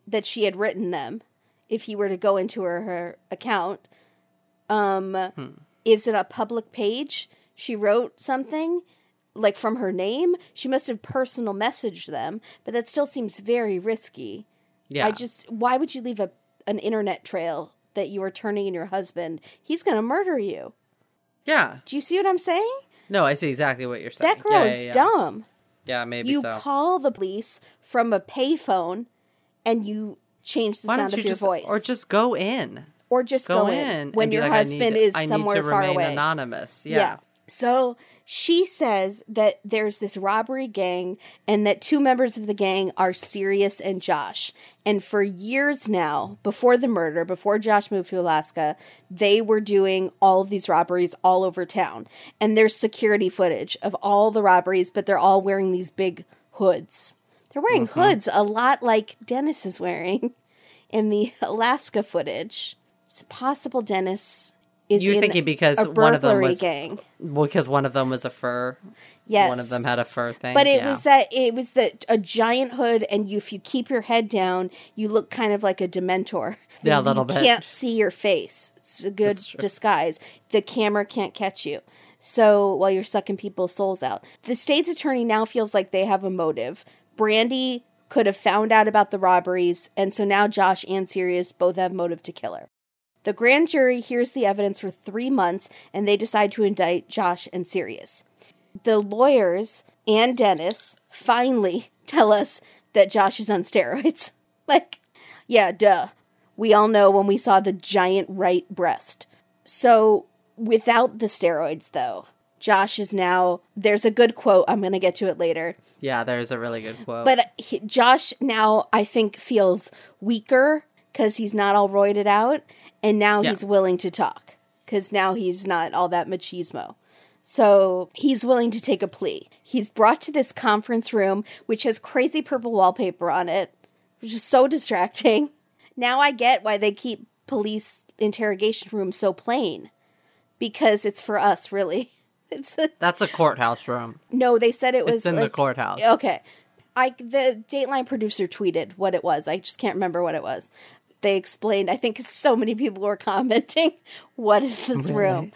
[SPEAKER 1] that she had written them if he were to go into her, her account. Um is it a public page? She wrote something like from her name. She must have personal messaged them, but that still seems very risky.
[SPEAKER 2] Yeah.
[SPEAKER 1] I just why would you leave a an internet trail that you are turning in your husband? He's going to murder you.
[SPEAKER 2] yeah.
[SPEAKER 1] Do you see what I'm saying?
[SPEAKER 2] No, I see exactly what you're saying.
[SPEAKER 1] That girl
[SPEAKER 2] Yeah,
[SPEAKER 1] is
[SPEAKER 2] yeah, yeah.
[SPEAKER 1] dumb.
[SPEAKER 2] Yeah, maybe
[SPEAKER 1] you
[SPEAKER 2] so.
[SPEAKER 1] call the police from a payphone and you change the
[SPEAKER 2] Why
[SPEAKER 1] sound
[SPEAKER 2] don't
[SPEAKER 1] of
[SPEAKER 2] you
[SPEAKER 1] your
[SPEAKER 2] just
[SPEAKER 1] voice.
[SPEAKER 2] or just go in?
[SPEAKER 1] or just
[SPEAKER 2] Go,
[SPEAKER 1] go,
[SPEAKER 2] in,
[SPEAKER 1] in, when your
[SPEAKER 2] like,
[SPEAKER 1] husband
[SPEAKER 2] need-
[SPEAKER 1] is somewhere
[SPEAKER 2] to
[SPEAKER 1] far away.
[SPEAKER 2] Anonymous. Yeah.
[SPEAKER 1] So she says that there's this robbery gang and that two members of the gang are Sirius and Josh. And for years now, before the murder, before Josh moved to Alaska, they were doing all of these robberies all over town. And there's security footage of all the robberies, but they're all wearing these big hoods. They're wearing
[SPEAKER 2] Mm-hmm.
[SPEAKER 1] hoods a lot like Dennis is wearing in the Alaska footage. It's possible Dennis is
[SPEAKER 2] You're
[SPEAKER 1] in
[SPEAKER 2] thinking because one of them was
[SPEAKER 1] gang.
[SPEAKER 2] because one of them was a fur.
[SPEAKER 1] Yes.
[SPEAKER 2] One of them had a fur thing.
[SPEAKER 1] But it
[SPEAKER 2] yeah.
[SPEAKER 1] was that it was that a giant hood, and you, if you keep your head down, you look kind of like a Dementor.
[SPEAKER 2] Yeah, a
[SPEAKER 1] You
[SPEAKER 2] little bit.
[SPEAKER 1] Can't see your face. It's a good disguise. The camera can't catch you. So while you're sucking people's souls out, the state's attorney now feels like they have a motive. Brandy could have found out about the robberies, and so now Josh and Sirius both have motive to kill her. The grand jury hears the evidence for three months, and they decide to indict Josh and Sirius the lawyers and Dennis finally tell us that Josh is on steroids. like, yeah, duh. We all know when we saw the giant right breast. So, without the steroids, though, Josh is now. There's a good quote. I'm going to get to it later.
[SPEAKER 2] yeah, there's a really good quote.
[SPEAKER 1] But he, Josh now, I think, feels weaker because he's not all roided out. And now
[SPEAKER 2] Yeah.
[SPEAKER 1] he's willing to talk because now he's not all that machismo. So he's willing to take a plea. He's brought to this conference room, which has crazy purple wallpaper on it, which is so distracting. Now I get why they keep police interrogation rooms so plain because it's for us, really. It's
[SPEAKER 2] That's a courthouse room.
[SPEAKER 1] no, they said it was
[SPEAKER 2] It's in the courthouse.
[SPEAKER 1] Okay. I the Dateline producer tweeted what it was. I just can't remember what it was. They explained. I think so many people were commenting, "What is this room?"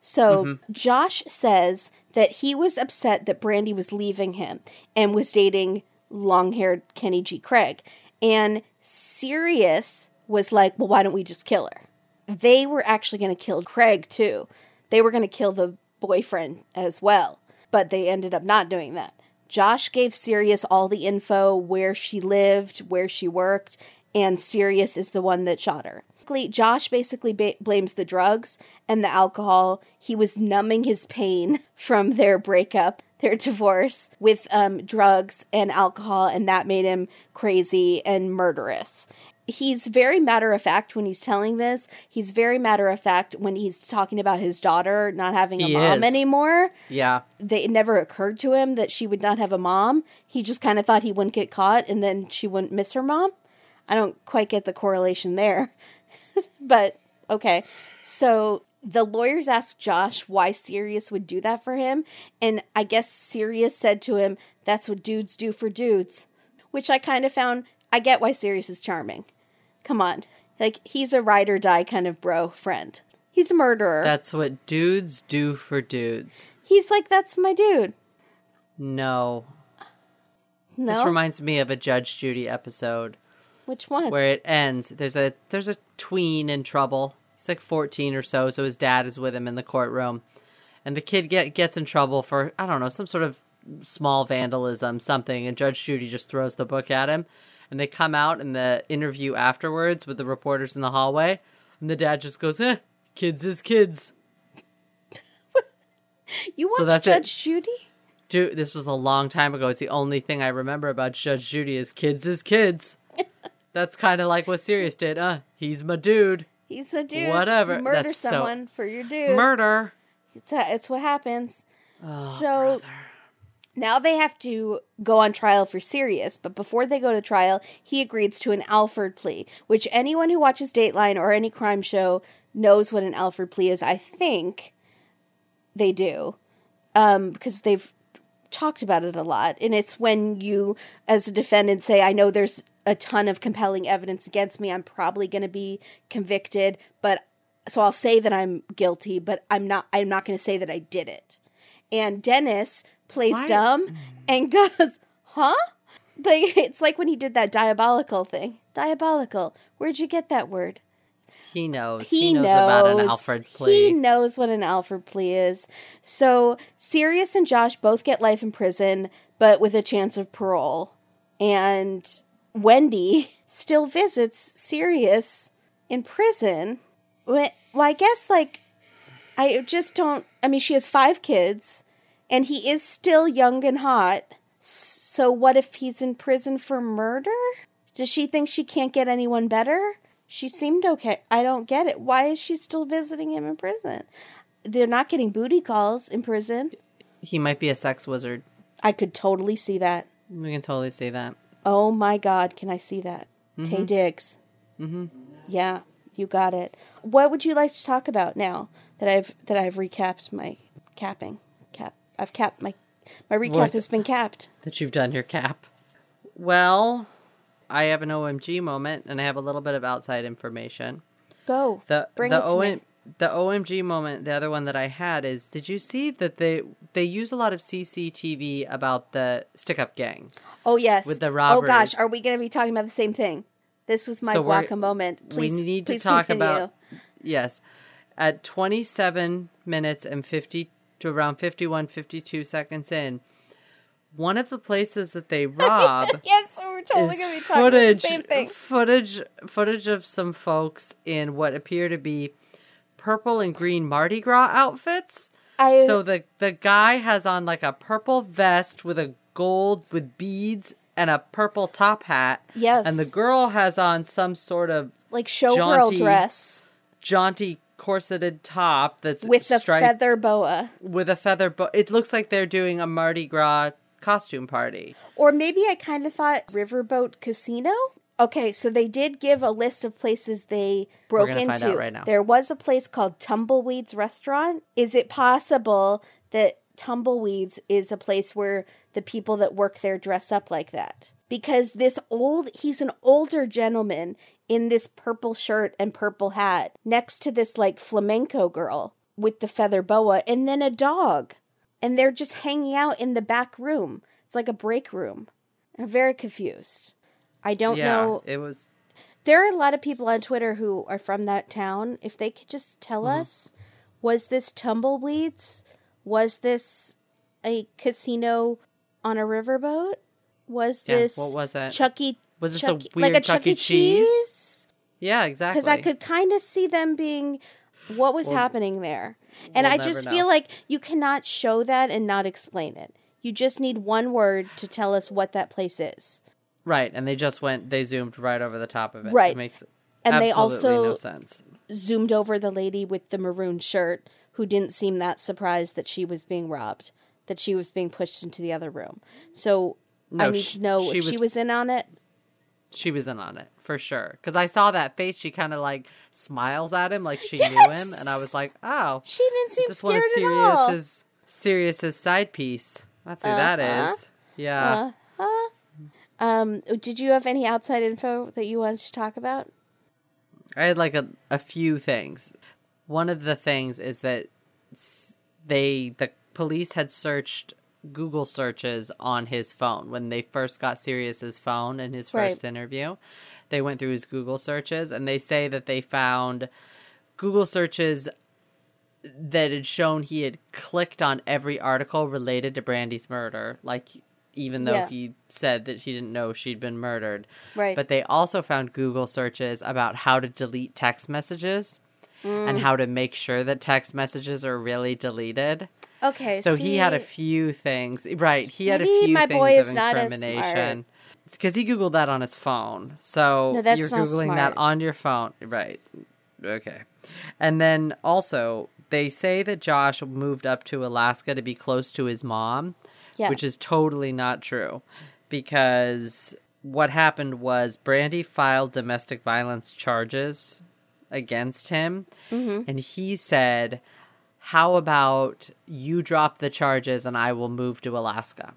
[SPEAKER 1] So
[SPEAKER 2] Mm-hmm.
[SPEAKER 1] Josh says that he was upset that Brandy was leaving him and was dating long-haired Kenny G. Craig, and Sirius was like, "Well, why don't we just kill her?" They were actually going to kill Craig too. They were going to kill the boyfriend as well, but they ended up not doing that. Josh gave Sirius all the info where she lived, where she worked, and Sirius is the one that shot her. Josh basically ba- blames the drugs and the alcohol. He was numbing his pain from their breakup, their divorce, with um, drugs and alcohol, and that made him crazy and murderous. He's very matter of fact when he's telling this. He's very matter of fact when he's talking about his daughter not having a
[SPEAKER 2] He
[SPEAKER 1] mom
[SPEAKER 2] is.
[SPEAKER 1] anymore
[SPEAKER 2] Yeah.
[SPEAKER 1] they, it never occurred to him that she would not have a mom. He just kind of thought he wouldn't get caught and then she wouldn't miss her mom. I don't quite get the correlation there. but okay. So the lawyers asked Josh why Sirius would do that for him. And I guess Sirius said to him, That's what dudes do for dudes. Which I kind of found, I get why Sirius is charming. Come on. Like, he's a ride or die kind of bro friend. He's a murderer.
[SPEAKER 2] That's what dudes do for dudes.
[SPEAKER 1] he's like, That's my dude.
[SPEAKER 2] No.
[SPEAKER 1] No.
[SPEAKER 2] This reminds me of a Judge Judy episode
[SPEAKER 1] Which one?
[SPEAKER 2] where it ends. There's a there's a tween in trouble. He's like 14 or so, so his dad is with him in the courtroom. And the kid get gets in trouble for I don't know, some sort of small vandalism, something, and Judge Judy just throws the book at him. And they come out in the interview afterwards with the reporters in the hallway, and the dad just goes, "Eh, kids is kids."
[SPEAKER 1] You watched
[SPEAKER 2] So that's it.
[SPEAKER 1] Judge Judy?
[SPEAKER 2] Dude, this was a long time ago. It's the only thing I remember about Judge Judy is kids is kids. That's kind of like what Sirius did. Uh, he's my dude.
[SPEAKER 1] He's a dude.
[SPEAKER 2] Whatever.
[SPEAKER 1] Murder
[SPEAKER 2] That's so-
[SPEAKER 1] someone for your dude.
[SPEAKER 2] Murder.
[SPEAKER 1] It's, it's what happens.
[SPEAKER 2] Oh,
[SPEAKER 1] so now they have to go on trial for Sirius, but before they go to trial, he agrees to an Alford plea, which anyone who watches Dateline or any crime show knows what an Alford plea is. I think they do, um, because they've talked about it a lot. And it's when you, as a defendant, say, I know there's a ton of compelling evidence against me. I'm probably going to be convicted, but so I'll say that I'm guilty, but I'm not, I'm not going to say that I did it. And Dennis plays
[SPEAKER 2] Why-
[SPEAKER 1] dumb and goes, huh? Like, it's like when he did that diabolical thing. Diabolical. Where'd you get that word?
[SPEAKER 2] He knows.
[SPEAKER 1] He,
[SPEAKER 2] He, knows,
[SPEAKER 1] knows
[SPEAKER 2] about an Alfred plea.
[SPEAKER 1] He knows what an Alfred plea is. So Sirius and Josh both get life in prison, but with a chance of parole. And Wendy still visits Sirius in prison. Well, I guess, like, I just don't. I mean, she has five kids, and he is still young and hot. So, what if he's in prison for murder? Does she think she can't get anyone better? She seemed okay. I don't get it. Why is she still visiting him in prison? They're not getting booty calls in prison.
[SPEAKER 2] He might be a sex wizard.
[SPEAKER 1] I could totally see that.
[SPEAKER 2] We can totally see that.
[SPEAKER 1] Oh my God, can I see that? Taye Diggs. Mm-hmm. Yeah, you got it. What would you like to talk about now that I've that I've recapped my capping? Cap. I've capped my my recap
[SPEAKER 2] What?
[SPEAKER 1] has been capped.
[SPEAKER 2] that you've done your cap. Well, I have an OMG moment, and I have a little bit of outside information.
[SPEAKER 1] Go.
[SPEAKER 2] The
[SPEAKER 1] Bring
[SPEAKER 2] the
[SPEAKER 1] it to
[SPEAKER 2] OM,
[SPEAKER 1] me.
[SPEAKER 2] The OMG moment, the other one that I had is: Did you see that they they use a lot of CCTV about the stick up gang?
[SPEAKER 1] Oh yes.
[SPEAKER 2] with the robbers.
[SPEAKER 1] Oh gosh, are we going to be talking about the same thing? This was my
[SPEAKER 2] So
[SPEAKER 1] guaca moment. Please,
[SPEAKER 2] we need to
[SPEAKER 1] please
[SPEAKER 2] talk
[SPEAKER 1] continue.
[SPEAKER 2] about yes at 27 minutes and 50 to around 51 52 seconds in one of the places that they rob
[SPEAKER 1] Yes, we're totally
[SPEAKER 2] is
[SPEAKER 1] going to be talking
[SPEAKER 2] footage
[SPEAKER 1] about the same thing.
[SPEAKER 2] footage footage of some folks in what appear to be purple and green Mardi Gras outfits.
[SPEAKER 1] I
[SPEAKER 2] So the the guy has on like a purple vest with a gold with beads and a purple top hat.
[SPEAKER 1] Yes.
[SPEAKER 2] And the girl has on some sort of
[SPEAKER 1] like showgirl dress
[SPEAKER 2] jaunty corseted top that's
[SPEAKER 1] with a
[SPEAKER 2] striped
[SPEAKER 1] feather boa.
[SPEAKER 2] with a feather boa. It looks like they're doing a Mardi Gras costume party.
[SPEAKER 1] Or maybe I kind of thought Riverboat Casino. Okay, so they did give a list of places they broke into.
[SPEAKER 2] right now.
[SPEAKER 1] There was a place called Tumbleweeds Restaurant. Is it possible that Tumbleweeds is a place where the people that work there dress up like that? Because this old, he's an older gentleman in this purple shirt and purple hat next to this like flamenco girl with the feather boa and then a dog. And they're just hanging out in the back room. It's like a break room. I'm very confused. I don't
[SPEAKER 2] yeah,
[SPEAKER 1] know.
[SPEAKER 2] it was
[SPEAKER 1] There are a lot of people on Twitter who are from that town. If they could just tell
[SPEAKER 2] Mm-hmm.
[SPEAKER 1] us, was this tumbleweeds? Was this a casino on a riverboat? Was
[SPEAKER 2] Yeah,
[SPEAKER 1] this
[SPEAKER 2] what was that?
[SPEAKER 1] Chucky?
[SPEAKER 2] Was this a weird
[SPEAKER 1] like a
[SPEAKER 2] Chuck.
[SPEAKER 1] Chuck E.
[SPEAKER 2] Cheese?
[SPEAKER 1] Cheese?
[SPEAKER 2] yeah, exactly.
[SPEAKER 1] Because I could kind of see them being what was
[SPEAKER 2] We'll-
[SPEAKER 1] happening there, and
[SPEAKER 2] we'll
[SPEAKER 1] I just
[SPEAKER 2] know.
[SPEAKER 1] feel like you cannot show that and not explain it. You just need one word to tell us what that place is.
[SPEAKER 2] Right, and they just went. They zoomed right over the top of it.
[SPEAKER 1] Right.
[SPEAKER 2] it makes
[SPEAKER 1] And they also
[SPEAKER 2] no sense.
[SPEAKER 1] zoomed over the lady with the maroon shirt who didn't seem that surprised that she was being robbed, that she was being pushed into the other room. So I need
[SPEAKER 2] sh-
[SPEAKER 1] to know
[SPEAKER 2] she
[SPEAKER 1] if she
[SPEAKER 2] was-
[SPEAKER 1] was in on it.
[SPEAKER 2] She was in on it for sure. Because I saw that face. She kind of like smiles at him, like she knew him, and I was like, "Oh,
[SPEAKER 1] She didn't seem
[SPEAKER 2] this one of
[SPEAKER 1] scared at all.
[SPEAKER 2] Sirius's side piece? That's who that
[SPEAKER 1] Uh-huh.
[SPEAKER 2] is. Yeah.
[SPEAKER 1] Um, did you have any outside info that you wanted to talk about?
[SPEAKER 2] I had like a, a few things. One of the things is that they the police had searched Google searches on his phone when they first got Sirius's phone in his
[SPEAKER 1] Right.
[SPEAKER 2] first interview. They went through his Google searches and they say that they found Google searches that had shown he had clicked on every article related to Brandy's murder, like even though
[SPEAKER 1] Yeah.
[SPEAKER 2] he said that he didn't know she'd been murdered.
[SPEAKER 1] Right.
[SPEAKER 2] But they also found Google searches about how to delete text messages and
[SPEAKER 1] Mm.
[SPEAKER 2] how to make sure that text messages are really deleted.
[SPEAKER 1] Okay,
[SPEAKER 2] So he had a few things. Right, he had a few
[SPEAKER 1] my
[SPEAKER 2] things
[SPEAKER 1] boy
[SPEAKER 2] of
[SPEAKER 1] is not as
[SPEAKER 2] incrimination. It's because he googled that on his phone. So
[SPEAKER 1] No,
[SPEAKER 2] you're googling that on your phone, right? Okay. And then also they say that Josh moved up to Alaska to be close to his mom,
[SPEAKER 1] Yeah.
[SPEAKER 2] which is totally not true because what happened was Brandy filed domestic violence charges against him
[SPEAKER 1] Mm-hmm.
[SPEAKER 2] and he said how about you drop the charges and I will move to Alaska.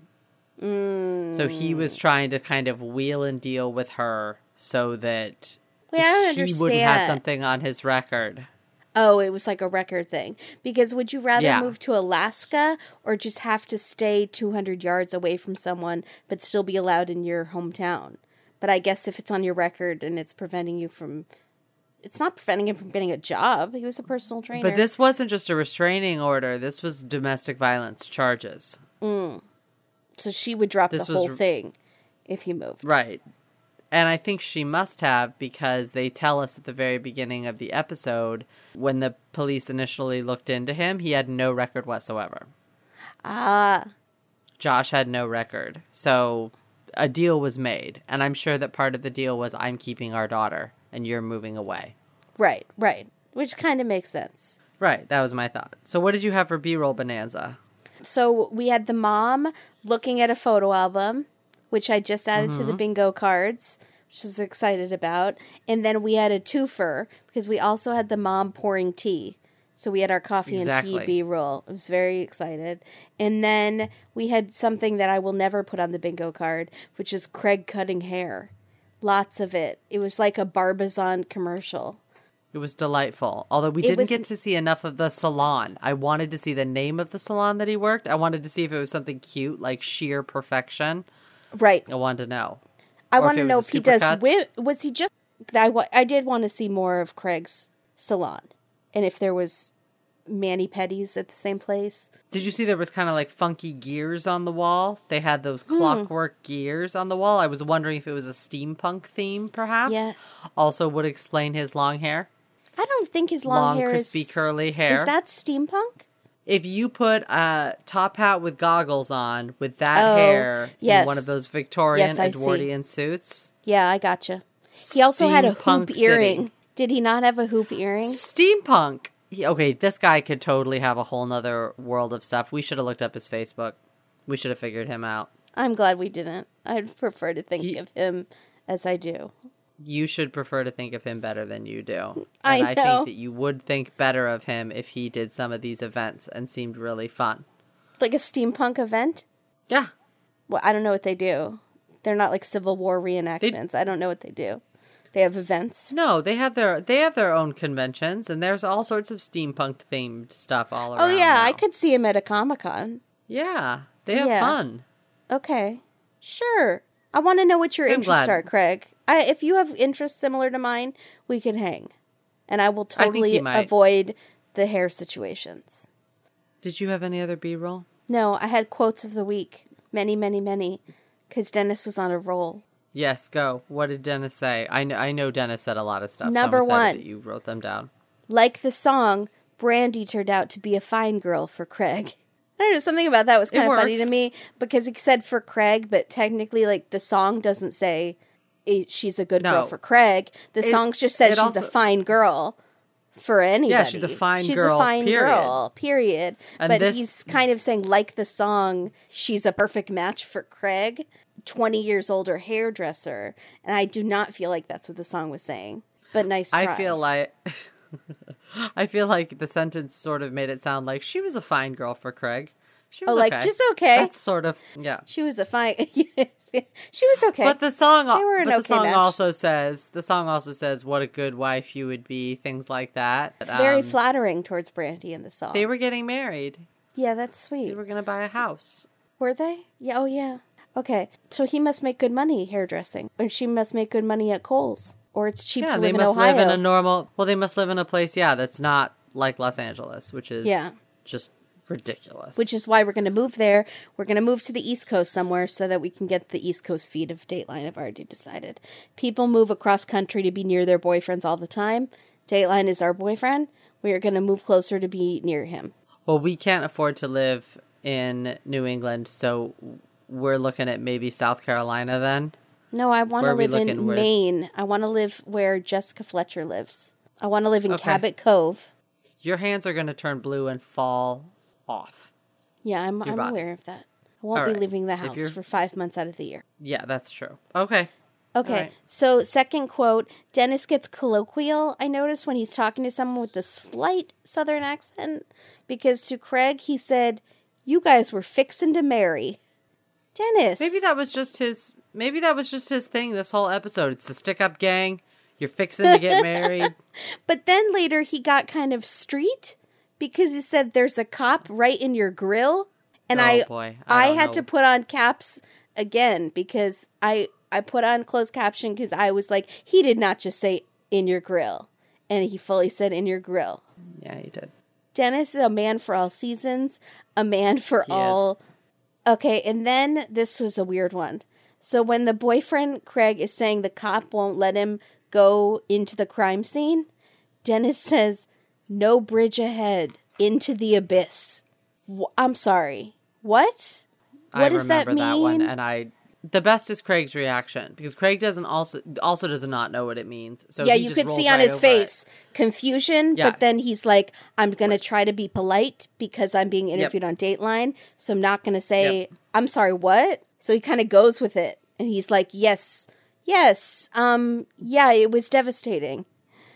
[SPEAKER 2] So he
[SPEAKER 1] Mm.
[SPEAKER 2] was trying to kind of wheel and deal with her so that
[SPEAKER 1] Wait,
[SPEAKER 2] he wouldn't have something on his record.
[SPEAKER 1] Oh, it was like a record thing. Because would you rather
[SPEAKER 2] Yeah.
[SPEAKER 1] move to Alaska or just have to stay 200 yards away from someone but still be allowed in your hometown? But I guess if it's on your record and it's preventing you from. It's not preventing him from getting a job. He was a personal trainer.
[SPEAKER 2] But this wasn't just a restraining order, this was domestic violence charges. Mm.
[SPEAKER 1] So she would drop
[SPEAKER 2] This
[SPEAKER 1] the whole
[SPEAKER 2] r-
[SPEAKER 1] thing if he moved.
[SPEAKER 2] Right. And I think she must have because they tell us at the very beginning of the episode when the police initially looked into him, he had no record whatsoever.
[SPEAKER 1] Ah,
[SPEAKER 2] Josh had no record. So a deal was made. And I'm sure that part of the deal was I'm keeping our daughter and you're moving away.
[SPEAKER 1] right, right. Which kind of makes sense.
[SPEAKER 2] Right. That was my thought. So what did you have for B roll bonanza?
[SPEAKER 1] So we had the mom looking at a photo album, which I just added to
[SPEAKER 2] Mm-hmm.
[SPEAKER 1] the bingo cards, which I was excited about. And then we had a twofer because we also had the mom pouring tea. So we had our coffee and
[SPEAKER 2] Exactly.
[SPEAKER 1] tea B roll. I was very excited. And then we had something that I will never put on the bingo card, which is Craig cutting hair. Lots of it. It was like a Barbizon commercial.
[SPEAKER 2] It was delightful. Although we
[SPEAKER 1] It
[SPEAKER 2] didn't
[SPEAKER 1] was-
[SPEAKER 2] get to see enough of the salon. I wanted to see the name of the salon that he worked. I wanted to see if it was something cute, like sheer perfection.
[SPEAKER 1] Right.
[SPEAKER 2] I wanted to know.
[SPEAKER 1] I want to know if he does. Wi- was he just? I did want to see more of Craig's salon, and if there was mani pedis at the same place.
[SPEAKER 2] Did you see there was kind of like funky gears on the wall? They had those
[SPEAKER 1] Hmm.
[SPEAKER 2] clockwork gears on the wall. I was wondering if it was a steampunk theme, perhaps.
[SPEAKER 1] Yeah.
[SPEAKER 2] Also, would explain his long hair.
[SPEAKER 1] I don't think his long,
[SPEAKER 2] Long,
[SPEAKER 1] hair
[SPEAKER 2] crispy,
[SPEAKER 1] is
[SPEAKER 2] curly hair.
[SPEAKER 1] Is that steampunk?
[SPEAKER 2] If you put a top hat with goggles on with that
[SPEAKER 1] Oh,
[SPEAKER 2] hair
[SPEAKER 1] yes.
[SPEAKER 2] in one of those Victorian
[SPEAKER 1] Yes, I see.
[SPEAKER 2] Edwardian suits,
[SPEAKER 1] Yeah, I gotcha. He also had a hoop
[SPEAKER 2] City.
[SPEAKER 1] earring. Did he not have a hoop earring?
[SPEAKER 2] steampunk. He- okay, this guy could totally have a whole nother world of stuff. We should have looked up his Facebook. We should have figured him out.
[SPEAKER 1] I'm glad we didn't. I'd prefer to think
[SPEAKER 2] He-
[SPEAKER 1] of him as I do.
[SPEAKER 2] You should prefer to think of him better than you do.
[SPEAKER 1] I
[SPEAKER 2] And I think that you would think better of him if he did some of these events and seemed really fun.
[SPEAKER 1] Like a steampunk event?
[SPEAKER 2] Yeah.
[SPEAKER 1] Well, I don't know what they do. They're not like Civil War reenactments. I don't know what they do. They have events.
[SPEAKER 2] No, they have their they have their own conventions and there's all sorts of steampunk themed stuff all oh, around.
[SPEAKER 1] Oh yeah, I could see him at a Comic Con.
[SPEAKER 2] Yeah. They have
[SPEAKER 1] Yeah.
[SPEAKER 2] fun.
[SPEAKER 1] Okay, sure. I want to know what your
[SPEAKER 2] I'm
[SPEAKER 1] interests
[SPEAKER 2] glad.
[SPEAKER 1] are, Craig. I, if you have interests similar to mine, we can hang, and I will
[SPEAKER 2] I think he
[SPEAKER 1] totally
[SPEAKER 2] might.
[SPEAKER 1] avoid the hair situations.
[SPEAKER 2] Did you have any other B roll?
[SPEAKER 1] No, I had quotes of the week, many, many, many, because Dennis was on a roll.
[SPEAKER 2] Yes, go. What did Dennis say? I know, I know Dennis said a lot of stuff.
[SPEAKER 1] Number
[SPEAKER 2] Someone
[SPEAKER 1] one.
[SPEAKER 2] that you wrote them down.
[SPEAKER 1] Like the song, Brandy turned out to be a fine girl for Craig. I don't know, something about that was
[SPEAKER 2] It
[SPEAKER 1] kind of funny to me because he said for Craig, but technically, like, the song doesn't say she's a good girl for Craig. The
[SPEAKER 2] It-
[SPEAKER 1] song just says she's
[SPEAKER 2] also-
[SPEAKER 1] a fine girl for anybody.
[SPEAKER 2] Yeah, she's a fine
[SPEAKER 1] she's
[SPEAKER 2] girl,
[SPEAKER 1] a fine
[SPEAKER 2] period.
[SPEAKER 1] girl, period.
[SPEAKER 2] And
[SPEAKER 1] but
[SPEAKER 2] this-
[SPEAKER 1] he's kind of saying, like the song, she's a perfect match for Craig, 20 years older hairdresser. And I do not feel like that's what the song was saying. But nice try.
[SPEAKER 2] I feel like I feel like the sentence sort of made it sound like she was a fine girl for Craig. She oh, was
[SPEAKER 1] Oh, like,
[SPEAKER 2] okay.
[SPEAKER 1] just okay?
[SPEAKER 2] That's sort of yeah.
[SPEAKER 1] She was a fine. she was okay.
[SPEAKER 2] But the song,
[SPEAKER 1] They were an
[SPEAKER 2] but the song
[SPEAKER 1] match.
[SPEAKER 2] also says the song also says what a good wife you would be, things like that.
[SPEAKER 1] it's very
[SPEAKER 2] Um,
[SPEAKER 1] flattering towards Brandy in the song.
[SPEAKER 2] They were getting married.
[SPEAKER 1] yeah, that's sweet.
[SPEAKER 2] They were gonna buy a house.
[SPEAKER 1] Were they? Yeah. Oh, yeah. Okay. So he must make good money hairdressing, and she must make good money at Kohl's, or it's cheap
[SPEAKER 2] Yeah,
[SPEAKER 1] to
[SPEAKER 2] they
[SPEAKER 1] live in
[SPEAKER 2] must
[SPEAKER 1] Ohio.
[SPEAKER 2] live in a normal. Well, they must live in a place. Yeah, that's not like Los Angeles, which is
[SPEAKER 1] Yeah.
[SPEAKER 2] just ridiculous.
[SPEAKER 1] which is why we're going to move there. We're going to move to the East Coast somewhere so that we can get the East Coast feed of Dateline. I've already decided. People move across country to be near their boyfriends all the time. Dateline is our boyfriend. We are going to move closer to be near him.
[SPEAKER 2] Well, we can't afford to live in New England, so we're looking at maybe South Carolina then.
[SPEAKER 1] No, I want to live in?
[SPEAKER 2] Where-
[SPEAKER 1] Maine. I want to live where Jessica Fletcher lives. I want to live in
[SPEAKER 2] Okay.
[SPEAKER 1] Cabot Cove.
[SPEAKER 2] Your hands are going to turn blue and fall off.
[SPEAKER 1] Yeah, I'm, I'm
[SPEAKER 2] body.
[SPEAKER 1] aware of that. I won't
[SPEAKER 2] All
[SPEAKER 1] be
[SPEAKER 2] right.
[SPEAKER 1] leaving the house for five months out of the year.
[SPEAKER 2] Yeah, that's true. Okay.
[SPEAKER 1] Okay,
[SPEAKER 2] right.
[SPEAKER 1] so second quote Dennis gets colloquial, I noticed, when he's talking to someone with a slight southern accent, because to Craig, he said, You guys were fixin' to marry. Dennis.
[SPEAKER 2] Maybe that was just his. Maybe that was just his thing. This whole episode. It's the stick up gang. You're fixing to get married.
[SPEAKER 1] But then later he got kind of street because he said, There's a cop right in your grill. And
[SPEAKER 2] Oh,
[SPEAKER 1] I,
[SPEAKER 2] boy. I
[SPEAKER 1] I, had
[SPEAKER 2] know.
[SPEAKER 1] to put on caps again because I, I put on closed caption because I was like, He did not just say in your grill. And he fully said in your grill.
[SPEAKER 2] Yeah, he did.
[SPEAKER 1] Dennis is a man for all seasons, a man for
[SPEAKER 2] He
[SPEAKER 1] all Okay, and then this was a weird one. So when the boyfriend Craig is saying the cop won't let him go into the crime scene, Dennis says, "No bridge ahead, into the abyss." I'm sorry. What? What
[SPEAKER 2] I
[SPEAKER 1] does that
[SPEAKER 2] remember that, one,
[SPEAKER 1] mean?
[SPEAKER 2] and I. The best is Craig's reaction because Craig doesn't also also does not know what it means. So
[SPEAKER 1] yeah, you could see on
[SPEAKER 2] right
[SPEAKER 1] his
[SPEAKER 2] over it.
[SPEAKER 1] face confusion,
[SPEAKER 2] Yeah.
[SPEAKER 1] but then he's like, I'm going to try to be polite because I'm being interviewed on Dateline. So I'm not going to say,
[SPEAKER 2] Yep.
[SPEAKER 1] I'm sorry, what? So he kind of goes with it. And he's like, yes, yes, um, yeah, it was devastating.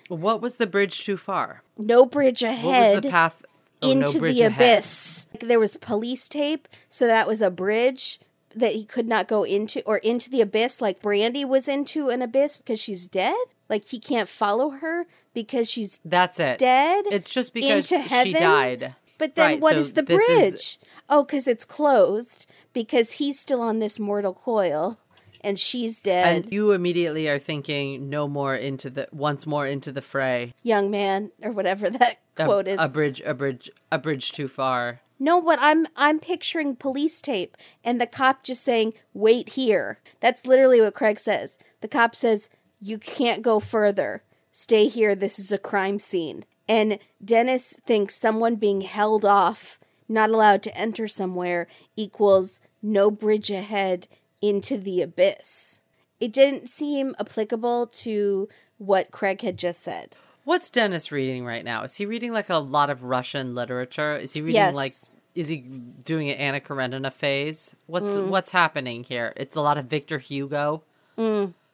[SPEAKER 2] What was the bridge too far?
[SPEAKER 1] No bridge ahead.
[SPEAKER 2] What was the path oh,
[SPEAKER 1] into
[SPEAKER 2] bridge
[SPEAKER 1] the
[SPEAKER 2] ahead.
[SPEAKER 1] abyss. There was police tape, so that was a bridge that he could not go into or into the abyss like Brandy was into an abyss because she's dead. Like he can't follow her because she's
[SPEAKER 2] That's it.
[SPEAKER 1] dead.
[SPEAKER 2] It's just because
[SPEAKER 1] into
[SPEAKER 2] she died.
[SPEAKER 1] But then
[SPEAKER 2] Right,
[SPEAKER 1] what
[SPEAKER 2] so
[SPEAKER 1] is the bridge?
[SPEAKER 2] is-
[SPEAKER 1] Oh, because it's closed because he's still on this mortal coil and she's dead.
[SPEAKER 2] And you immediately are thinking no more into the once more into the fray.
[SPEAKER 1] Young man, or whatever that
[SPEAKER 2] A,
[SPEAKER 1] quote is.
[SPEAKER 2] a bridge, a bridge, a bridge too far.
[SPEAKER 1] No, what I'm I'm picturing police tape and the cop just saying, "Wait here." That's literally what Craig says. The cop says, "You can't go further. Stay here. This is a crime scene." And Dennis thinks someone being held off, not allowed to enter somewhere equals no bridge ahead into the abyss. It didn't seem applicable to what Craig had just said.
[SPEAKER 2] What's Dennis reading right now? Is he reading like a lot of Russian literature? Is he reading
[SPEAKER 1] Yes.
[SPEAKER 2] like is he doing an Anna Karenina phase? What's
[SPEAKER 1] Mm.
[SPEAKER 2] what's happening here? It's a lot of Victor Hugo.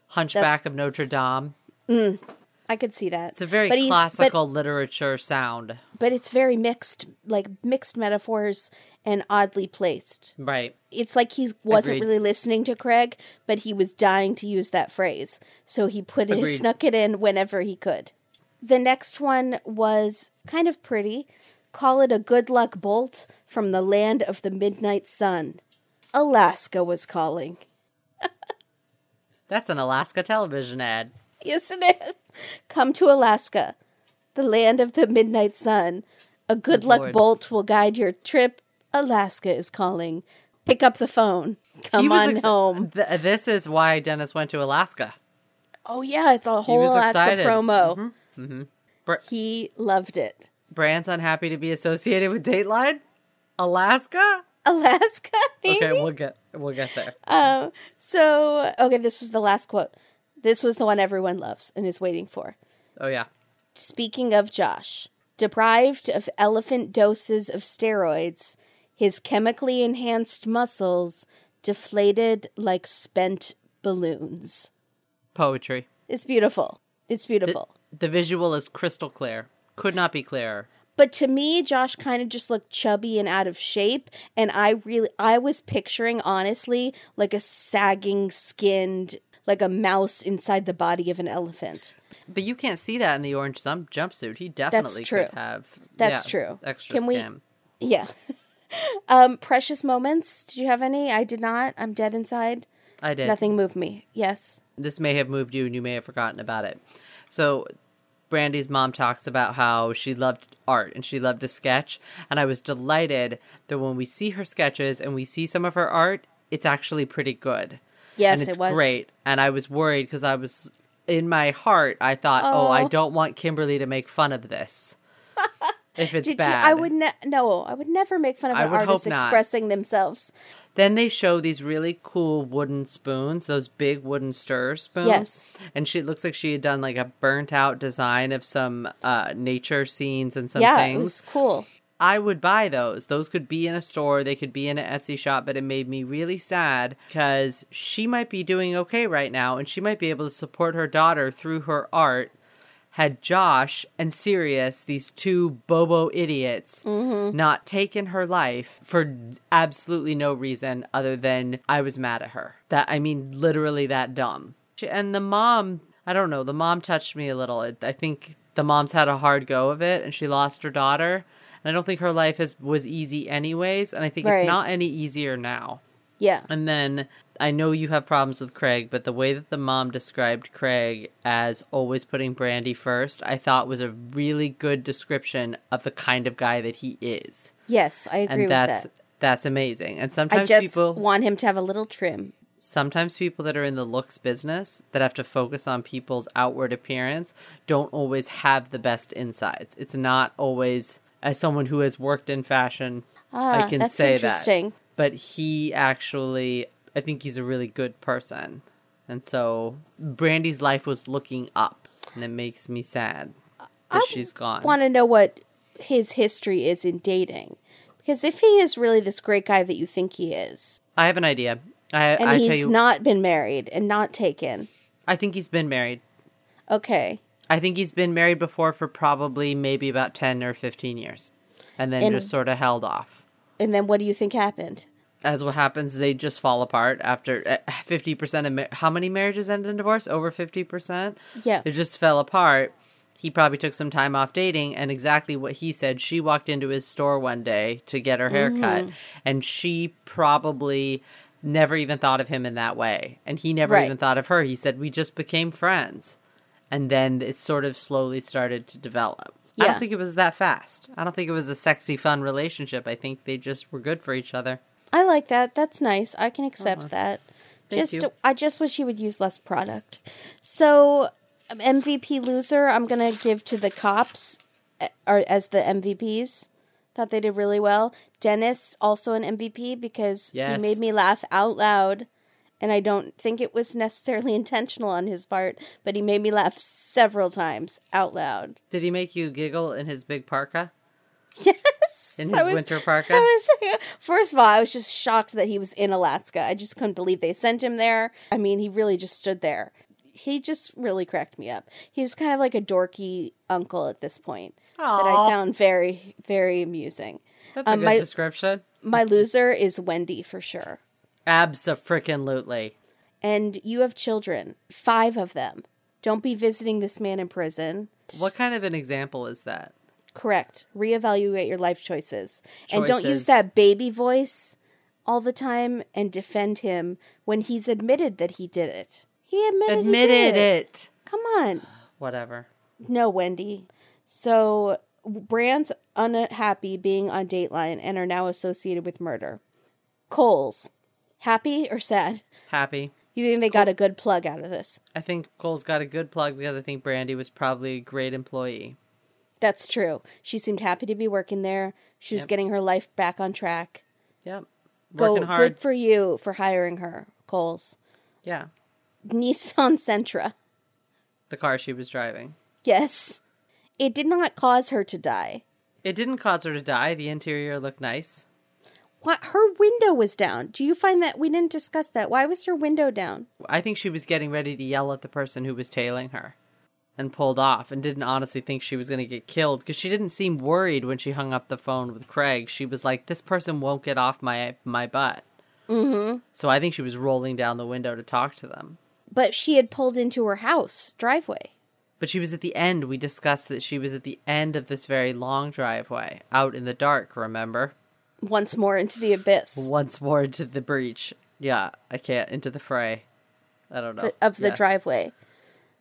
[SPEAKER 2] Hunchback of Notre Dame.
[SPEAKER 1] I could see that.
[SPEAKER 2] It's a very
[SPEAKER 1] But he's- but-
[SPEAKER 2] classical literature sound.
[SPEAKER 1] but it's very mixed, like mixed metaphors and oddly placed.
[SPEAKER 2] Right.
[SPEAKER 1] It's like he wasn't
[SPEAKER 2] Agreed.
[SPEAKER 1] really listening to Craig, but he was dying to use that phrase, so he put it,
[SPEAKER 2] Agreed.
[SPEAKER 1] snuck it in whenever he could. The next one was kind of pretty. Call it a good luck bolt from the land of the midnight sun. Alaska was calling.
[SPEAKER 2] That's an Alaska television ad.
[SPEAKER 1] Yes, it is. Come to Alaska, the land of the midnight sun. A good
[SPEAKER 2] Good
[SPEAKER 1] luck
[SPEAKER 2] Lord.
[SPEAKER 1] bolt will guide your trip. Alaska is calling. Pick up the phone. Come on
[SPEAKER 2] ex-
[SPEAKER 1] home.
[SPEAKER 2] Th- this is why Dennis went to Alaska.
[SPEAKER 1] Oh yeah, it's a whole Alaska
[SPEAKER 2] excited.
[SPEAKER 1] promo.
[SPEAKER 2] Br-
[SPEAKER 1] He loved it.
[SPEAKER 2] Brand's unhappy to be associated with Dateline. Alaska.
[SPEAKER 1] Alaska.
[SPEAKER 2] Okay, we'll get we'll get there.
[SPEAKER 1] Um, so okay, this was the last quote. This was the one everyone loves and is waiting for.
[SPEAKER 2] Oh yeah.
[SPEAKER 1] Speaking of Josh, deprived of elephant doses of steroids, his chemically enhanced muscles deflated like spent balloons.
[SPEAKER 2] Poetry.
[SPEAKER 1] It's beautiful. It's beautiful.
[SPEAKER 2] The visual is crystal clear. Could not be clearer.
[SPEAKER 1] But to me, Josh kind of just looked chubby and out of shape, and I really I was picturing honestly like a sagging skinned like a mouse inside the body of an elephant.
[SPEAKER 2] But you can't see that in the orange jump- jumpsuit. He definitely
[SPEAKER 1] true.
[SPEAKER 2] could have.
[SPEAKER 1] That's
[SPEAKER 2] yeah,
[SPEAKER 1] true.
[SPEAKER 2] Extra
[SPEAKER 1] Can we- Yeah. um precious moments, did you have any? I did not. I'm dead inside.
[SPEAKER 2] I did.
[SPEAKER 1] Nothing moved me. Yes.
[SPEAKER 2] This may have moved you, and you may have forgotten about it. So, Brandy's mom talks about how she loved art and she loved to sketch, and I was delighted that when we see her sketches and we see some of her art, it's actually pretty good.
[SPEAKER 1] Yes,
[SPEAKER 2] and it's
[SPEAKER 1] it was.
[SPEAKER 2] great. And I was worried because I was in my heart. I thought, oh, I
[SPEAKER 1] Oh.
[SPEAKER 2] don't want Kimberly to make fun of this. if it's
[SPEAKER 1] Did
[SPEAKER 2] bad,
[SPEAKER 1] you I would ne- no, I would never make fun of
[SPEAKER 2] I
[SPEAKER 1] an artist expressing themselves.
[SPEAKER 2] Then they show these really cool wooden spoons, those big wooden stir spoons.
[SPEAKER 1] Yes.
[SPEAKER 2] And she looks like she had done like a burnt out design of some uh, nature scenes and some
[SPEAKER 1] yeah,
[SPEAKER 2] things.
[SPEAKER 1] it was cool.
[SPEAKER 2] I would buy those. Those could be in a store, they could be in an Etsy shop, but it made me really sad because she might be doing okay right now and she might be able to support her daughter through her art. Had Josh and Sirius, these two Bobo idiots, mm-hmm. not taken her life for absolutely no reason other than I was mad at her. That, I mean, literally that dumb. And the mom, I don't know, the mom touched me a little. I think the mom's had a hard go of it and she lost her daughter. And I don't think her life is, was easy anyways. And I think
[SPEAKER 1] Right.
[SPEAKER 2] it's not any easier now.
[SPEAKER 1] Yeah.
[SPEAKER 2] And then I know you have problems with Craig, but the way that the mom described Craig as always putting Brandy first, I thought was a really good description of the kind of guy that he is.
[SPEAKER 1] Yes, I agree
[SPEAKER 2] And
[SPEAKER 1] with
[SPEAKER 2] that's
[SPEAKER 1] that.
[SPEAKER 2] that's amazing. And
[SPEAKER 1] I
[SPEAKER 2] sometimes
[SPEAKER 1] just
[SPEAKER 2] people
[SPEAKER 1] want him to have a little trim.
[SPEAKER 2] sometimes people that are in the looks business that have to focus on people's outward appearance don't always have the best insides. It's not always as someone who has worked in fashion, I
[SPEAKER 1] Ah,
[SPEAKER 2] can
[SPEAKER 1] that's
[SPEAKER 2] say
[SPEAKER 1] interesting.
[SPEAKER 2] that. But he actually I think he's a really good person. And so Brandy's life was looking up and it makes me sad that she's gone.
[SPEAKER 1] I want to know what his history is in dating. Because if he is really this great guy that you think he is,
[SPEAKER 2] I have an idea. I
[SPEAKER 1] and
[SPEAKER 2] I
[SPEAKER 1] he's
[SPEAKER 2] tell you
[SPEAKER 1] not been married and not taken,
[SPEAKER 2] I think he's been married.
[SPEAKER 1] okay.
[SPEAKER 2] I think he's been married before for probably maybe about 10 or 15 years and then
[SPEAKER 1] And-
[SPEAKER 2] just sort of held off.
[SPEAKER 1] And then what do you think happened?
[SPEAKER 2] As what happens, they just fall apart after uh, 50% of ma- how many marriages end in divorce? Over 50%?
[SPEAKER 1] Yeah.
[SPEAKER 2] It just fell apart. He probably took some time off dating, and exactly what he said. She walked into his store one day to get her hair cut,
[SPEAKER 1] Mm-hmm.
[SPEAKER 2] and she probably never even thought of him in that way. And he never
[SPEAKER 1] Right.
[SPEAKER 2] even thought of her. He said, We just became friends. And then it sort of slowly started to develop. I
[SPEAKER 1] Yeah.
[SPEAKER 2] don't think it was that fast. I don't think it was a sexy, fun relationship. I think they just were good for each other.
[SPEAKER 1] I like that. That's nice. I can accept that.
[SPEAKER 2] Uh-huh. Thank
[SPEAKER 1] just
[SPEAKER 2] you.
[SPEAKER 1] I just wish he would use less product. So um, MVP loser, I'm gonna give to the cops, uh, or as the MVPs. Thought they did really well. Dennis also an MVP because
[SPEAKER 2] Yes.
[SPEAKER 1] he made me laugh out loud, and I don't think it was necessarily intentional on his part, but he made me laugh several times out loud.
[SPEAKER 2] Did he make you giggle in his big parka?
[SPEAKER 1] Yes,
[SPEAKER 2] In his
[SPEAKER 1] was-
[SPEAKER 2] winter parka?
[SPEAKER 1] I was first of all, I was just shocked that he was in Alaska. I just couldn't believe they sent him there. I mean, he really just stood there. He just really cracked me up. He's kind of like a dorky uncle at this point that I found very, very amusing.
[SPEAKER 2] That's a
[SPEAKER 1] Um,
[SPEAKER 2] good
[SPEAKER 1] my-
[SPEAKER 2] description.
[SPEAKER 1] My loser is Wendy for sure.
[SPEAKER 2] Abso-freaking-lutely.
[SPEAKER 1] And you have children, five of them. Don't be visiting this man in prison.
[SPEAKER 2] What kind of an example is that?
[SPEAKER 1] Correct. Reevaluate your life choices. And don't use that baby voice all the time and defend him when he's admitted that he did it. He admitted, he
[SPEAKER 2] Admitted
[SPEAKER 1] did
[SPEAKER 2] it.
[SPEAKER 1] Come on.
[SPEAKER 2] Whatever.
[SPEAKER 1] No, Wendy. So Brand's unhappy being on Dateline and are now associated with murder. Kohl's. Happy or sad?
[SPEAKER 2] Happy.
[SPEAKER 1] You think they got a good plug out of this?
[SPEAKER 2] I think Kohl's got a good plug because I think Brandy was probably a great employee.
[SPEAKER 1] That's true. She seemed happy to be working there. She was
[SPEAKER 2] Yep.
[SPEAKER 1] getting her life back on track.
[SPEAKER 2] Yep.
[SPEAKER 1] Go
[SPEAKER 2] hard.
[SPEAKER 1] good for you for hiring her, Kohl's.
[SPEAKER 2] yeah.
[SPEAKER 1] Nissan Sentra.
[SPEAKER 2] The car she was driving.
[SPEAKER 1] Yes. It did not cause her to die.
[SPEAKER 2] It didn't cause her to die. The interior looked nice.
[SPEAKER 1] What her window was down. Do you find that we didn't discuss that? Why was her window down?
[SPEAKER 2] I think she was getting ready to yell at the person who was tailing her and pulled off and didn't honestly think she was going to get killed because she didn't seem worried when she hung up the phone with Craig. She was like, this person won't get off my, my butt. Mm-hmm. So I think she was rolling down the window to talk to them.
[SPEAKER 1] But she had pulled into her house driveway.
[SPEAKER 2] But she was at the end. We discussed that she was at the end of this very long driveway, out in the dark, remember?
[SPEAKER 1] Once more into the abyss
[SPEAKER 2] Once more into the breach. Yeah, I can't. Into the fray. I don't know.
[SPEAKER 1] th- of the
[SPEAKER 2] Yes.
[SPEAKER 1] driveway.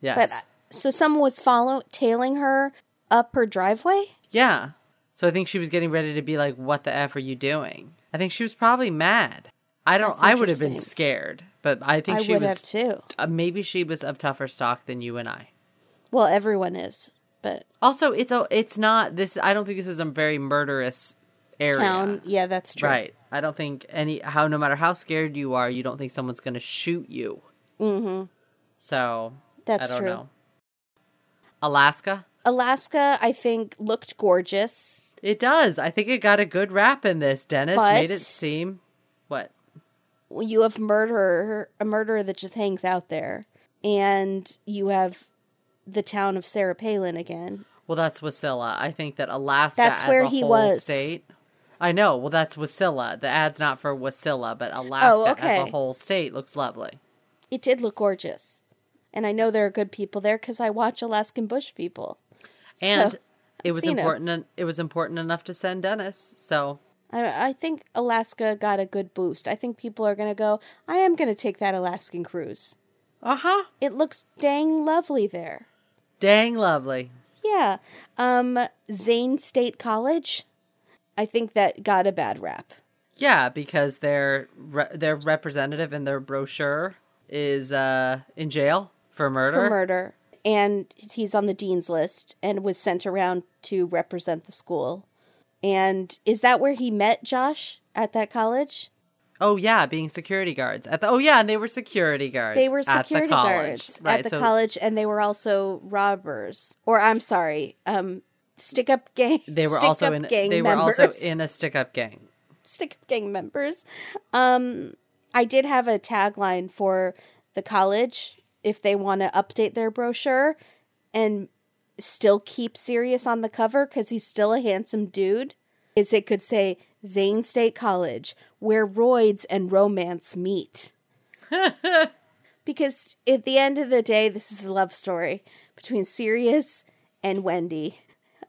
[SPEAKER 2] Yes.
[SPEAKER 1] But uh, so someone was follow tailing her up her driveway?
[SPEAKER 2] Yeah. So I think she was getting ready to be like, "What the f are you doing?" I think she was probably mad. I don't. I would have been scared, but I think
[SPEAKER 1] I
[SPEAKER 2] she
[SPEAKER 1] would
[SPEAKER 2] was.
[SPEAKER 1] have too.
[SPEAKER 2] Uh, maybe she was of tougher stock than you and I.
[SPEAKER 1] Well, everyone is. But
[SPEAKER 2] Also, it's a. It's not this. I don't think this is a very murderous area.
[SPEAKER 1] town, yeah, that's true.
[SPEAKER 2] Right. I don't think any. How no matter how scared you are, you don't think someone's going to shoot you. Mm-hmm. So
[SPEAKER 1] That's
[SPEAKER 2] I don't
[SPEAKER 1] true.
[SPEAKER 2] know. Alaska.
[SPEAKER 1] Alaska, I think, looked gorgeous.
[SPEAKER 2] It does. I think it got a good rap in this. Dennis made it seem what
[SPEAKER 1] you have murderer a murderer that just hangs out there and you have the town of Sarah Palin again.
[SPEAKER 2] Well, that's Wasilla. I think that Alaska
[SPEAKER 1] That's where he was.
[SPEAKER 2] state. I know. Well, that's Wasilla. The ad's not for Wasilla, but Alaska as
[SPEAKER 1] Oh, okay.
[SPEAKER 2] a whole state looks lovely.
[SPEAKER 1] It did look gorgeous. And I know there are good people there cuz I watch Alaskan Bush people. So,
[SPEAKER 2] And it was important. en- It was important enough to send Dennis. So
[SPEAKER 1] I, I think Alaska got a good boost. I think people are going to go, I am going to take that Alaskan cruise.
[SPEAKER 2] uh huh.
[SPEAKER 1] It looks dang lovely there.
[SPEAKER 2] Dang lovely.
[SPEAKER 1] Yeah. Um Zane State College. I think that got a bad rap.
[SPEAKER 2] Yeah, because their re- their representative in their brochure is uh, in jail for murder.
[SPEAKER 1] for murder. And he's on the dean's list and was sent around to represent the school. And is that where he met Josh at that college?
[SPEAKER 2] Oh yeah, being security guards at the. Oh yeah, and they were security guards.
[SPEAKER 1] They were
[SPEAKER 2] at the
[SPEAKER 1] security
[SPEAKER 2] college.
[SPEAKER 1] guards
[SPEAKER 2] Right,
[SPEAKER 1] at the
[SPEAKER 2] so-
[SPEAKER 1] college, and they were also robbers. Or I'm sorry, um, stick up gang.
[SPEAKER 2] They were also in.
[SPEAKER 1] gang
[SPEAKER 2] They were also in a stick up gang.
[SPEAKER 1] stick up gang members. Um, I did have a tagline for the college if they want to update their brochure and still keep Sirius on the cover because he's still a handsome dude. Is it could say Zane State College, where roids and romance meet. because at the end of the day, this is a love story between Sirius and Wendy.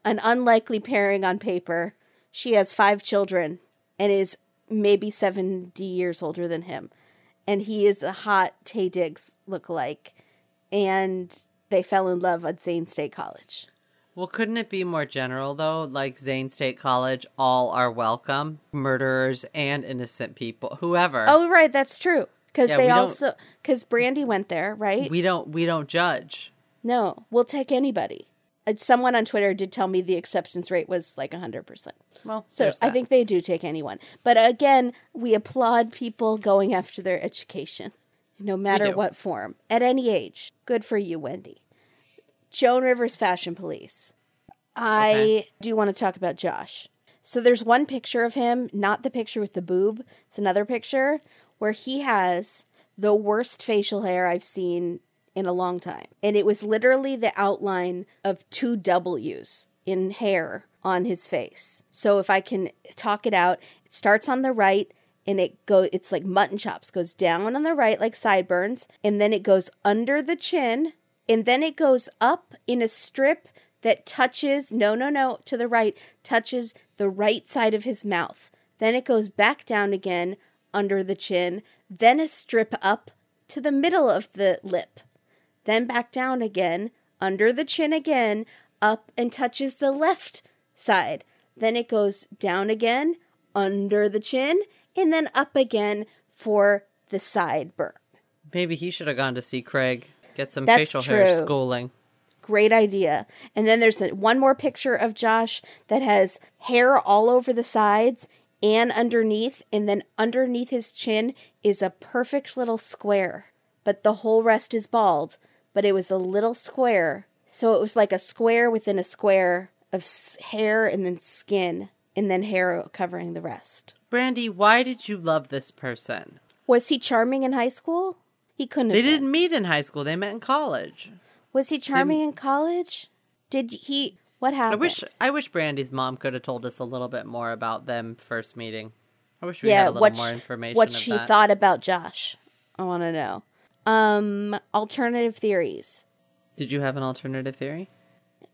[SPEAKER 1] An unlikely pairing on paper. She has five children and is maybe 70 years older than him. And he is a hot Taye Diggs lookalike. And they fell in love at Zane State College.
[SPEAKER 2] Well, couldn't it be more general though? Like Zane State College, all are welcome, murderers and innocent people, whoever.
[SPEAKER 1] Oh, right, that's true. Because
[SPEAKER 2] Yeah,
[SPEAKER 1] they also, because Brandy went there, right?
[SPEAKER 2] we don't we don't judge.
[SPEAKER 1] no, we'll take anybody. Uh, Someone on Twitter did tell me the acceptance rate was like 100%.
[SPEAKER 2] Well,
[SPEAKER 1] So I think they do take anyone. But again, we applaud people going after their education, no matter what form, at any age. Good for you, Wendy. Joan Rivers Fashion Police. I
[SPEAKER 2] Okay.
[SPEAKER 1] do want to talk about Josh. So there's one picture of him, not the picture with the boob. It's another picture where he has the worst facial hair I've seen in a long time. And it was literally the outline of two W's in hair on his face. So if I can talk it out, it starts on the right and it go it's like mutton chops goes down on the right like sideburns and then it goes under the chin and then it goes up in a strip that touches no no no to the right touches the right side of his mouth then it goes back down again under the chin then a strip up to the middle of the lip then back down again under the chin again up and touches the left side then it goes down again under the chin and then up again for the sideburn
[SPEAKER 2] maybe he should have gone to see Craig, get some
[SPEAKER 1] That's
[SPEAKER 2] facial hair
[SPEAKER 1] true.
[SPEAKER 2] schooling.
[SPEAKER 1] Great idea. And then there's one more picture of Josh that has hair all over the sides and underneath. And then underneath his chin is a perfect little square. But the whole rest is bald. But it was a little square. So it was like a square within a square of hair and then skin. And then hair covering the rest.
[SPEAKER 2] Brandy, why did you love this person?
[SPEAKER 1] Was he charming in high school? He couldn't
[SPEAKER 2] They
[SPEAKER 1] been.
[SPEAKER 2] didn't meet in high school; they met in college.
[SPEAKER 1] Was he charming in college? Did he. What happened?
[SPEAKER 2] I wish I wish Brandy's mom could have told us a little bit more about them first meeting. I wish we
[SPEAKER 1] yeah,
[SPEAKER 2] had a little more information.
[SPEAKER 1] what she
[SPEAKER 2] that.
[SPEAKER 1] thought about Josh. I want to know. Um, alternative theories.
[SPEAKER 2] Did you have an alternative theory?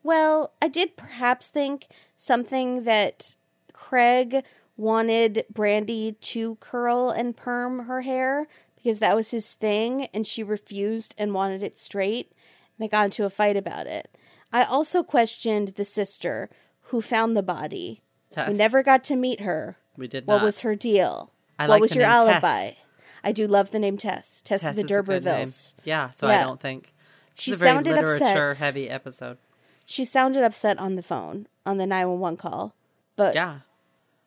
[SPEAKER 1] Well, I did perhaps think something that Craig wanted Brandy to curl and perm her hair because that was his thing, and she refused and wanted it straight. And they got into a fight about it. I also questioned the sister who found the body. We never got to meet her.
[SPEAKER 2] We did
[SPEAKER 1] What
[SPEAKER 2] not.
[SPEAKER 1] was her deal?
[SPEAKER 2] I
[SPEAKER 1] what
[SPEAKER 2] like
[SPEAKER 1] was your
[SPEAKER 2] name Tess.
[SPEAKER 1] I do love the name Tess. Tess,
[SPEAKER 2] Tess
[SPEAKER 1] of the. D'Urbervilles.
[SPEAKER 2] Yeah, so
[SPEAKER 1] Yeah.
[SPEAKER 2] I don't think
[SPEAKER 1] She
[SPEAKER 2] a
[SPEAKER 1] sounded
[SPEAKER 2] literature
[SPEAKER 1] upset.
[SPEAKER 2] heavy episode.
[SPEAKER 1] She sounded upset on the phone on the 911 call, but
[SPEAKER 2] Yeah.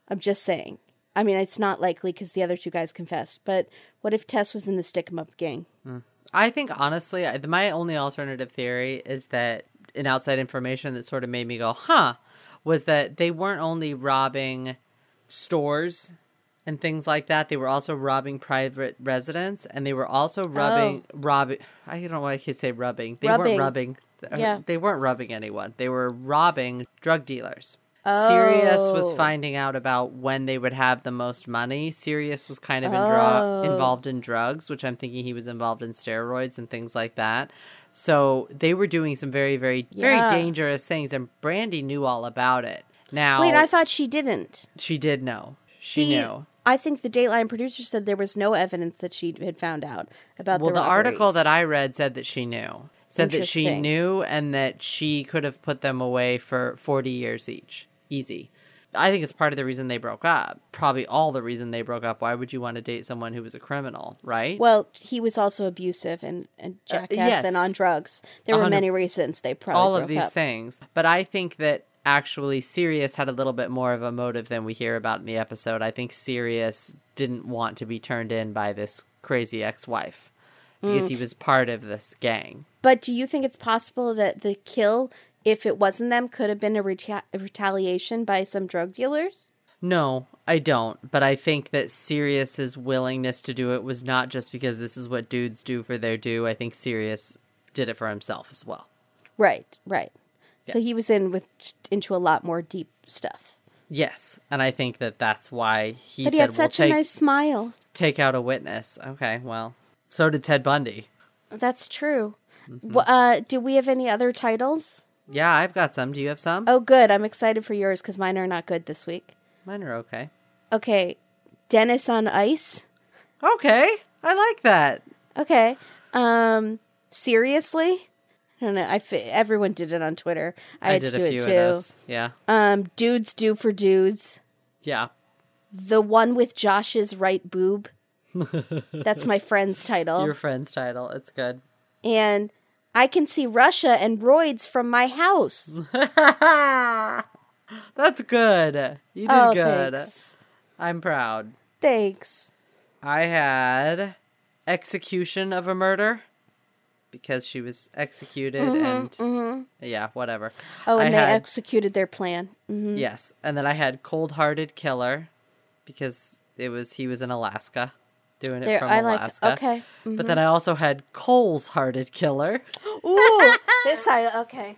[SPEAKER 1] I'm just saying. I mean, it's not likely because the other two guys confessed. But what if Tess was in the stick 'em up gang? Hmm.
[SPEAKER 2] I think honestly, I, my only alternative theory is that an outside information that sort of made me go, "Huh," was that they weren't only robbing stores and things like that; they were also robbing private residents, and they were also rubbing, robbing. I don't know why I could say rubbing. They
[SPEAKER 1] Oh. Rubbing.
[SPEAKER 2] weren't rubbing. uh,
[SPEAKER 1] Yeah.
[SPEAKER 2] they weren't rubbing anyone. They were robbing drug dealers. Sirius was
[SPEAKER 1] Oh.
[SPEAKER 2] finding out about when they would have the most money. Sirius was kind of in
[SPEAKER 1] Oh.
[SPEAKER 2] involved in drugs, which I'm thinking he was involved in steroids and things like that. So they were doing some very, very,
[SPEAKER 1] Yeah.
[SPEAKER 2] very dangerous things, and Brandy knew all about it. Now,
[SPEAKER 1] Wait, I thought she didn't.
[SPEAKER 2] she did know. She
[SPEAKER 1] See,
[SPEAKER 2] knew.
[SPEAKER 1] I think the Dateline producer said there was no evidence that she had found out about
[SPEAKER 2] Well,
[SPEAKER 1] the
[SPEAKER 2] the article that I read said that she knew. Said that she knew and that she could have put them away for 40 years each. Easy. I think it's part of the reason they broke up. Probably all the reason they broke up. Why would you want to date someone who was a criminal, right?
[SPEAKER 1] Well, he was also abusive and, and jackass
[SPEAKER 2] Uh, yes.
[SPEAKER 1] and on drugs. There were many reasons they probably
[SPEAKER 2] all of these
[SPEAKER 1] up.
[SPEAKER 2] things. But I think that actually Sirius had a little bit more of a motive than we hear about in the episode. I think Sirius didn't want to be turned in by this crazy ex-wife
[SPEAKER 1] Mm.
[SPEAKER 2] because he was part of this gang.
[SPEAKER 1] But do you think it's possible that the kill, if it wasn't them, could have been a, reta- a retaliation by some drug dealers?
[SPEAKER 2] No, I don't. But I think that Sirius's willingness to do it was not just because this is what dudes do for their due. I think Sirius did it for himself as well.
[SPEAKER 1] Right, right. So he was in with into a lot more deep stuff.
[SPEAKER 2] Yes, and I think that that's why he
[SPEAKER 1] But he
[SPEAKER 2] said
[SPEAKER 1] had
[SPEAKER 2] we'll
[SPEAKER 1] such a
[SPEAKER 2] take
[SPEAKER 1] nice smile.
[SPEAKER 2] take out a witness. Okay, well, so did Ted Bundy.
[SPEAKER 1] That's true.
[SPEAKER 2] Mm-hmm.
[SPEAKER 1] Uh, do we have any other titles?
[SPEAKER 2] Yeah, I've got some. Do you have some?
[SPEAKER 1] Oh, good. I'm excited for yours because mine are not good this week.
[SPEAKER 2] Mine are okay.
[SPEAKER 1] Okay, Dennis on Ice.
[SPEAKER 2] Okay, I like that.
[SPEAKER 1] Okay. Um, seriously? I don't know. I everyone did it on Twitter. I,
[SPEAKER 2] I,
[SPEAKER 1] had
[SPEAKER 2] did
[SPEAKER 1] to do
[SPEAKER 2] a few
[SPEAKER 1] it
[SPEAKER 2] of
[SPEAKER 1] too.
[SPEAKER 2] those. Yeah,
[SPEAKER 1] Um, dudes do for dudes.
[SPEAKER 2] yeah.
[SPEAKER 1] The one with Josh's right boob. That's my friend's title.
[SPEAKER 2] Your friend's title. It's good.
[SPEAKER 1] And I can see Russia and roids from my house.
[SPEAKER 2] That's good. You did
[SPEAKER 1] oh,
[SPEAKER 2] good.
[SPEAKER 1] thanks.
[SPEAKER 2] I'm proud.
[SPEAKER 1] Thanks.
[SPEAKER 2] I had execution of a murder because she was executed and yeah, whatever.
[SPEAKER 1] Mm-hmm, Oh,
[SPEAKER 2] I
[SPEAKER 1] and they
[SPEAKER 2] had-
[SPEAKER 1] executed their plan. hmm
[SPEAKER 2] Yes, and then I had cold-hearted killer because it was he was in Alaska doing it
[SPEAKER 1] There,
[SPEAKER 2] from
[SPEAKER 1] I like.
[SPEAKER 2] Alaska.
[SPEAKER 1] Okay. Mm-hmm.
[SPEAKER 2] But then I also had Kohl's hearted killer.
[SPEAKER 1] Ooh, this I okay.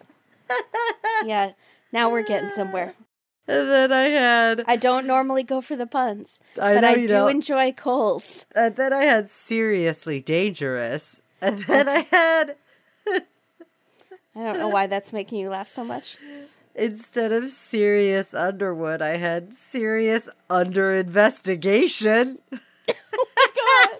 [SPEAKER 1] Yeah, now we're getting somewhere.
[SPEAKER 2] And then I had
[SPEAKER 1] I don't normally go for the puns,
[SPEAKER 2] I
[SPEAKER 1] but
[SPEAKER 2] know
[SPEAKER 1] I do
[SPEAKER 2] don't.
[SPEAKER 1] enjoy Kohl's.
[SPEAKER 2] and then I had seriously dangerous. And then I had
[SPEAKER 1] I don't know why that's making you laugh so much.
[SPEAKER 2] instead of Sirius Underwood, I had serious under investigation.
[SPEAKER 1] Oh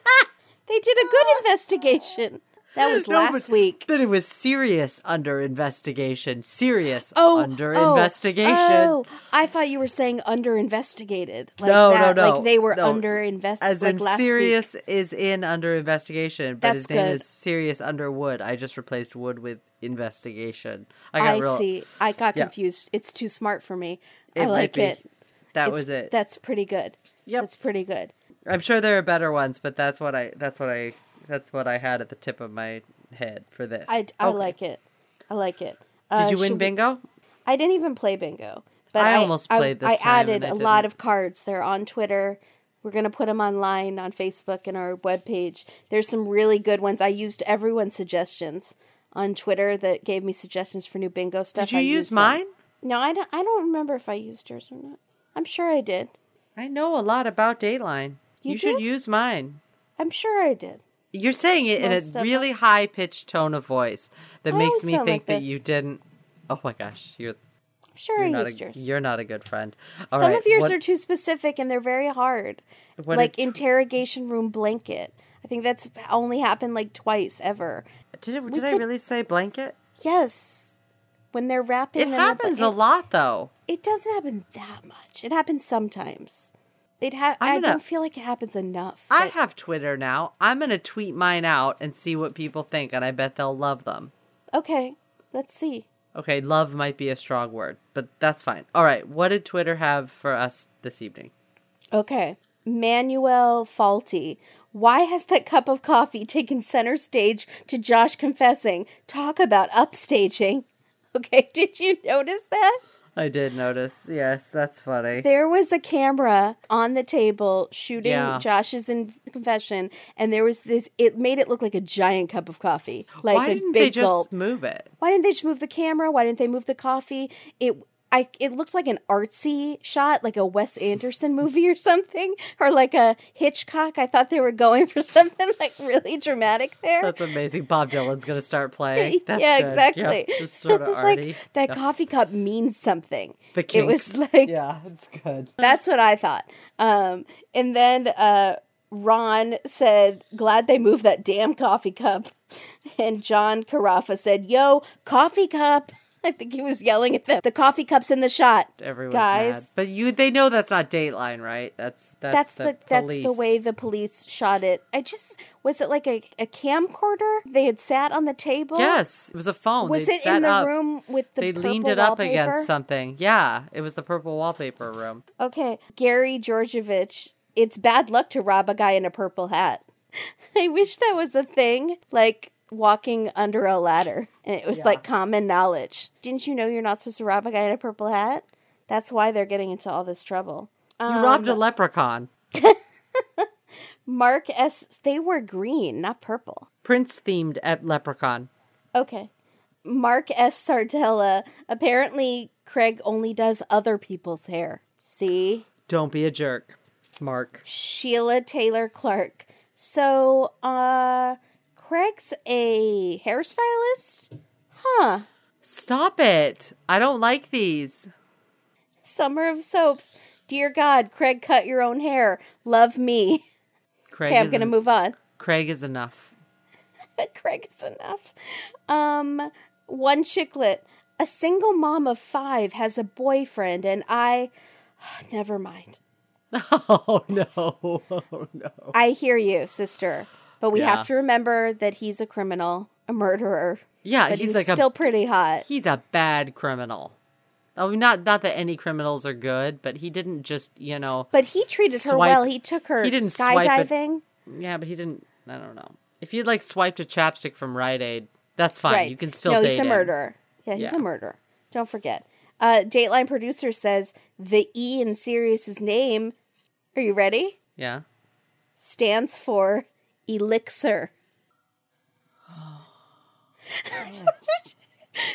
[SPEAKER 1] they did a good investigation. That was
[SPEAKER 2] No,
[SPEAKER 1] last
[SPEAKER 2] but-
[SPEAKER 1] week.
[SPEAKER 2] But it was serious under investigation. Serious
[SPEAKER 1] Oh, oh
[SPEAKER 2] under
[SPEAKER 1] oh,
[SPEAKER 2] investigation.
[SPEAKER 1] Oh, I thought you were saying under investigated. Like
[SPEAKER 2] No, no,
[SPEAKER 1] that,
[SPEAKER 2] no,
[SPEAKER 1] Like they were
[SPEAKER 2] no.
[SPEAKER 1] under invest.
[SPEAKER 2] As
[SPEAKER 1] like
[SPEAKER 2] in
[SPEAKER 1] last
[SPEAKER 2] serious
[SPEAKER 1] Week.
[SPEAKER 2] is in under investigation, but
[SPEAKER 1] That's
[SPEAKER 2] his name
[SPEAKER 1] good.
[SPEAKER 2] is Sirius Underwood. I just replaced Wood with investigation. I
[SPEAKER 1] I,
[SPEAKER 2] got real.
[SPEAKER 1] see. I got
[SPEAKER 2] Yeah.
[SPEAKER 1] confused. It's too smart for me.
[SPEAKER 2] It
[SPEAKER 1] I like it.
[SPEAKER 2] That
[SPEAKER 1] It's-
[SPEAKER 2] was it.
[SPEAKER 1] That's pretty good.
[SPEAKER 2] Yep.
[SPEAKER 1] That's pretty good.
[SPEAKER 2] I'm sure there are better ones, but that's what I. That's what I. That's what I had at the tip of my head for this.
[SPEAKER 1] I, I
[SPEAKER 2] Okay.
[SPEAKER 1] like it. I like it.
[SPEAKER 2] Did
[SPEAKER 1] Uh,
[SPEAKER 2] you win
[SPEAKER 1] should we-
[SPEAKER 2] bingo?
[SPEAKER 1] I didn't even play bingo, but
[SPEAKER 2] I
[SPEAKER 1] I,
[SPEAKER 2] almost played this
[SPEAKER 1] I,
[SPEAKER 2] time
[SPEAKER 1] added
[SPEAKER 2] I
[SPEAKER 1] a lot of cards. They're on Twitter. We're gonna put them online on Facebook and our webpage. There's some really good ones. I used everyone's suggestions on Twitter that gave me suggestions for new bingo stuff.
[SPEAKER 2] Did you
[SPEAKER 1] I
[SPEAKER 2] use
[SPEAKER 1] used them.
[SPEAKER 2] mine?
[SPEAKER 1] No, I don't. I don't remember if I used yours or not. I'm sure I did.
[SPEAKER 2] I know a lot about Dateline.
[SPEAKER 1] You
[SPEAKER 2] You, should use mine.
[SPEAKER 1] I'm sure I did.
[SPEAKER 2] You're saying it in a really high pitched tone of voice that
[SPEAKER 1] I
[SPEAKER 2] makes me think
[SPEAKER 1] like
[SPEAKER 2] that
[SPEAKER 1] this.
[SPEAKER 2] you didn't. Oh my gosh, you're
[SPEAKER 1] I'm sure
[SPEAKER 2] you're
[SPEAKER 1] I
[SPEAKER 2] not
[SPEAKER 1] used
[SPEAKER 2] a
[SPEAKER 1] yours.
[SPEAKER 2] you're not a good friend. All
[SPEAKER 1] Some
[SPEAKER 2] right,
[SPEAKER 1] of yours
[SPEAKER 2] what-
[SPEAKER 1] are too specific and they're very hard.
[SPEAKER 2] what
[SPEAKER 1] like
[SPEAKER 2] did,
[SPEAKER 1] interrogation room blanket. I think that's only happened like twice ever.
[SPEAKER 2] did, it, did I really say blanket?
[SPEAKER 1] Yes. When they're wrapping
[SPEAKER 2] It happens a lot though.
[SPEAKER 1] It doesn't happen that much. It happens sometimes. It ha-
[SPEAKER 2] I'm
[SPEAKER 1] I
[SPEAKER 2] gonna-
[SPEAKER 1] don't feel like it happens enough.
[SPEAKER 2] I have Twitter now. I'm gonna tweet mine out and see what people think, and I bet they'll love them.
[SPEAKER 1] Okay, let's see.
[SPEAKER 2] Okay, love might be a strong word, but that's fine. All right, what did Twitter have for us this evening?
[SPEAKER 1] Okay. Manuel Faulty. Why has that cup of coffee taken center stage to Josh confessing? Talk about upstaging. Okay, did you notice that?
[SPEAKER 2] I did notice. Yes, that's funny.
[SPEAKER 1] There was a camera on the table shooting
[SPEAKER 2] Yeah.
[SPEAKER 1] Josh's in confession, and there was this. It made it look like a giant cup of coffee, like
[SPEAKER 2] Why
[SPEAKER 1] a
[SPEAKER 2] didn't
[SPEAKER 1] big
[SPEAKER 2] they just
[SPEAKER 1] gulp.
[SPEAKER 2] move it?
[SPEAKER 1] Why didn't they just move the camera? Why didn't they move the coffee? It. I, it looks like an artsy shot, like a Wes Anderson movie or something, or like a Hitchcock. I thought they were going for something like really dramatic there.
[SPEAKER 2] That's amazing. Bob Dylan's gonna start playing. That's
[SPEAKER 1] yeah,
[SPEAKER 2] good.
[SPEAKER 1] exactly.
[SPEAKER 2] Yep, just sort
[SPEAKER 1] it was
[SPEAKER 2] arty.
[SPEAKER 1] like that
[SPEAKER 2] Yeah.
[SPEAKER 1] coffee cup means something.
[SPEAKER 2] The
[SPEAKER 1] it was like
[SPEAKER 2] yeah, it's good.
[SPEAKER 1] That's what I thought. Um, and then uh, Ron said, "Glad they moved that damn coffee cup." And John Carafa said, "Yo, coffee cup." I think he was yelling at them. The coffee cups in the shot.
[SPEAKER 2] Everyone's
[SPEAKER 1] Guys.
[SPEAKER 2] mad. But you they know that's not Dateline, right? That's that's,
[SPEAKER 1] That's the, that's the way the police shot it. I just was it like a, a camcorder? They had sat on the table.
[SPEAKER 2] Yes, it was a phone.
[SPEAKER 1] Was
[SPEAKER 2] They'd
[SPEAKER 1] it in the
[SPEAKER 2] up.
[SPEAKER 1] room with the
[SPEAKER 2] they leaned it up against something. Yeah, it was the purple wallpaper room.
[SPEAKER 1] Okay, Gary Georgievich. It's bad luck to rob a guy in a purple hat. I wish that was a thing, like walking under a ladder, and it was like common knowledge. Didn't you know you're not supposed to rob a guy in a purple hat? That's why they're getting into all this trouble.
[SPEAKER 2] You
[SPEAKER 1] Um,
[SPEAKER 2] robbed a leprechaun.
[SPEAKER 1] Mark S. They were green, not purple.
[SPEAKER 2] Prince themed at leprechaun.
[SPEAKER 1] Okay. Mark S. Sardella. Apparently, Craig only does other people's hair. See?
[SPEAKER 2] Don't be a jerk, Mark.
[SPEAKER 1] Sheila Taylor Clark. So, uh, Craig's a hairstylist? Huh.
[SPEAKER 2] Stop it. I don't like these.
[SPEAKER 1] Summer of Soaps. Dear God, Craig, cut your own hair. Love me.
[SPEAKER 2] Craig
[SPEAKER 1] Okay, I'm going to move on.
[SPEAKER 2] Craig is enough.
[SPEAKER 1] Craig is enough. Um, one chicklet. A single mom of five has a boyfriend, and I. Never mind.
[SPEAKER 2] Oh no. Oh no.
[SPEAKER 1] I hear you, sister. But we
[SPEAKER 2] Yeah.
[SPEAKER 1] have to remember that he's a criminal, a murderer.
[SPEAKER 2] Yeah,
[SPEAKER 1] But
[SPEAKER 2] he's
[SPEAKER 1] he's
[SPEAKER 2] like
[SPEAKER 1] still
[SPEAKER 2] a
[SPEAKER 1] pretty hot.
[SPEAKER 2] he's a bad criminal. I mean, not not that any criminals are good, but he didn't just you know.
[SPEAKER 1] But he treated her well. He took her
[SPEAKER 2] he didn't swipe
[SPEAKER 1] skydiving.
[SPEAKER 2] Yeah, but he didn't. I don't know. If he would like swiped a chapstick from Rite Aid, that's fine.
[SPEAKER 1] Right.
[SPEAKER 2] You can still
[SPEAKER 1] no, he's a
[SPEAKER 2] him.
[SPEAKER 1] murderer. Yeah, he's
[SPEAKER 2] Yeah.
[SPEAKER 1] a murderer. Don't forget. Uh, Dateline producer says the E in Sirius's name. Are you ready?
[SPEAKER 2] Yeah.
[SPEAKER 1] Stands for elixir.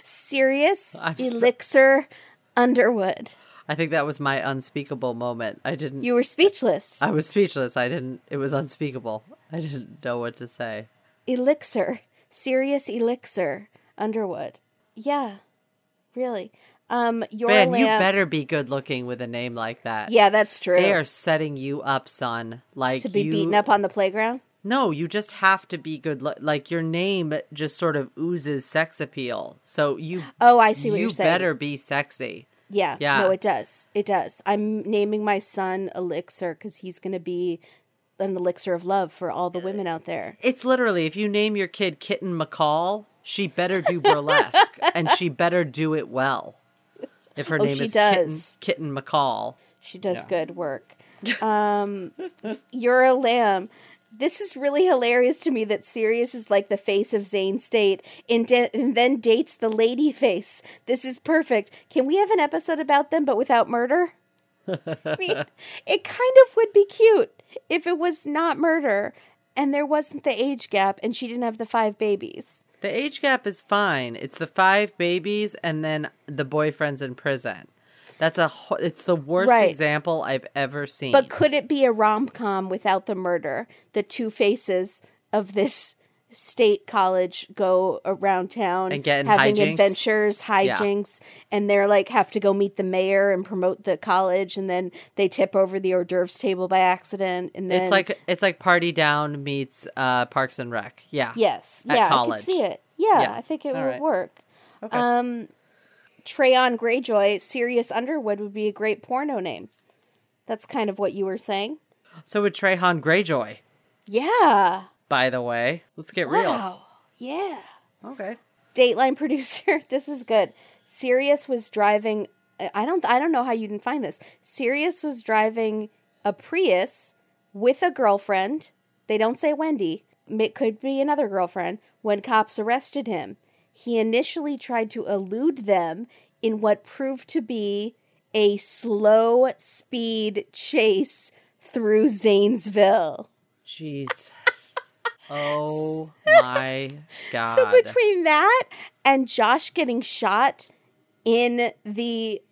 [SPEAKER 1] Sirius
[SPEAKER 2] I'm
[SPEAKER 1] elixir Underwood.
[SPEAKER 2] I think that was my unspeakable moment. I didn't.
[SPEAKER 1] You were speechless.
[SPEAKER 2] I was speechless. I didn't. It was unspeakable. I didn't know what to say.
[SPEAKER 1] Elixir. Sirius Elixir Underwood. Yeah. Really. Um your
[SPEAKER 2] Man, you better be good looking with a name like that.
[SPEAKER 1] Yeah, that's true.
[SPEAKER 2] They are setting you up, son. Like
[SPEAKER 1] to be
[SPEAKER 2] you,
[SPEAKER 1] beaten up on the playground.
[SPEAKER 2] No, you just have to be good. lo- Like your name just sort of oozes sex appeal. So you.
[SPEAKER 1] Oh, I see what
[SPEAKER 2] you
[SPEAKER 1] you're saying.
[SPEAKER 2] better be sexy.
[SPEAKER 1] Yeah.
[SPEAKER 2] Yeah.
[SPEAKER 1] No, it does. It does. I'm naming my son Elixir because he's going to be an elixir of love for all the women out there.
[SPEAKER 2] It's literally if you name your kid Kitten McCall, she better do burlesque and she better do it well. If her
[SPEAKER 1] Oh,
[SPEAKER 2] name is Kitten. Kitten McCall.
[SPEAKER 1] She does
[SPEAKER 2] Yeah.
[SPEAKER 1] good work. Um, you're a lamb. This is really hilarious to me that Sirius is like the face of Zane State and, de- and then dates the lady face. This is perfect. Can we have an episode about them but without murder? I mean, it kind of would be cute if it was not murder and there wasn't the age gap and she didn't have the five babies.
[SPEAKER 2] The age gap is fine. It's the five babies and then the boyfriend's in prison. That's a. ho- It's the worst
[SPEAKER 1] Right.
[SPEAKER 2] example I've ever seen.
[SPEAKER 1] But could it be a rom com without the murder? The two faces of this state college go around town
[SPEAKER 2] And get
[SPEAKER 1] having
[SPEAKER 2] hijinks?
[SPEAKER 1] adventures, hijinks, and they're like have to go meet the mayor and promote the college, and then they tip over the hors d'oeuvres table by accident, and then
[SPEAKER 2] it's like it's like Party Down meets uh, Parks and Rec. Yeah.
[SPEAKER 1] yes,
[SPEAKER 2] at
[SPEAKER 1] yeah, I could see it. Yeah,
[SPEAKER 2] Yeah.
[SPEAKER 1] I think it
[SPEAKER 2] All
[SPEAKER 1] would
[SPEAKER 2] right.
[SPEAKER 1] work.
[SPEAKER 2] Okay.
[SPEAKER 1] Um, Treyon Greyjoy, Sirius Underwood would be a great porno name. That's kind of what you were saying.
[SPEAKER 2] so would Trehan Greyjoy.
[SPEAKER 1] Yeah.
[SPEAKER 2] By the way, let's get real.
[SPEAKER 1] Wow. Yeah.
[SPEAKER 2] Okay.
[SPEAKER 1] Dateline producer, this is good. Sirius was driving I don't I don't know how you didn't find this. Sirius was driving a Prius with a girlfriend. They don't say Wendy. It could be another girlfriend when cops arrested him. He initially tried to elude them in what proved to be a slow speed chase through Zanesville.
[SPEAKER 2] Jesus. Oh my god.
[SPEAKER 1] So between that and Josh getting shot in the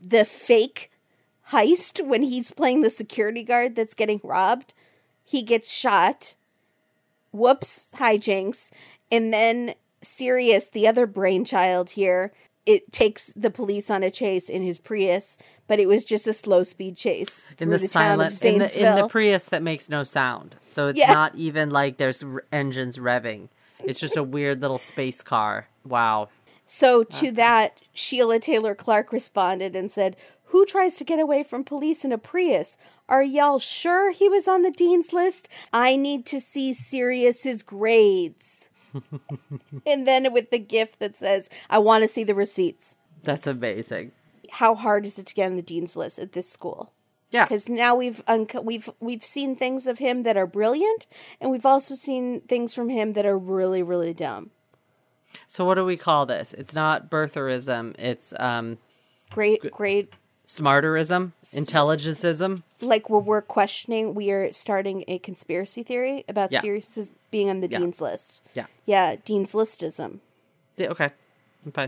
[SPEAKER 1] the fake heist when he's playing the security guard that's getting robbed, he gets shot. Whoops, hijinks. And then Sirius, the other brainchild here, it takes the police on a chase in his Prius, but it was just a slow speed chase
[SPEAKER 2] in the,
[SPEAKER 1] of
[SPEAKER 2] silent in the, in the Prius that makes no sound. So it's
[SPEAKER 1] Yeah.
[SPEAKER 2] not even like there's r- engines revving. It's just a weird little space car. Wow.
[SPEAKER 1] So to that, Sheila Taylor Clark responded and said, Who tries to get away from police in a Prius? Are y'all sure he was on the dean's list? I need to see Sirius's grades. And then with the gift that says, I want to see the receipts.
[SPEAKER 2] That's amazing.
[SPEAKER 1] How hard is it to get on the dean's list at this school?
[SPEAKER 2] Yeah.
[SPEAKER 1] because now we've unco- we've we've seen things of him that are brilliant, and we've also seen things from him that are really really dumb.
[SPEAKER 2] So what do we call this? It's not birtherism. It's um,
[SPEAKER 1] Great, great.
[SPEAKER 2] Smarterism, intelligenceism.
[SPEAKER 1] Like we're questioning, we are starting a conspiracy theory about
[SPEAKER 2] Yeah.
[SPEAKER 1] Sirius being on the
[SPEAKER 2] Yeah.
[SPEAKER 1] dean's list.
[SPEAKER 2] Yeah.
[SPEAKER 1] Yeah, dean's listism.
[SPEAKER 2] D- Okay.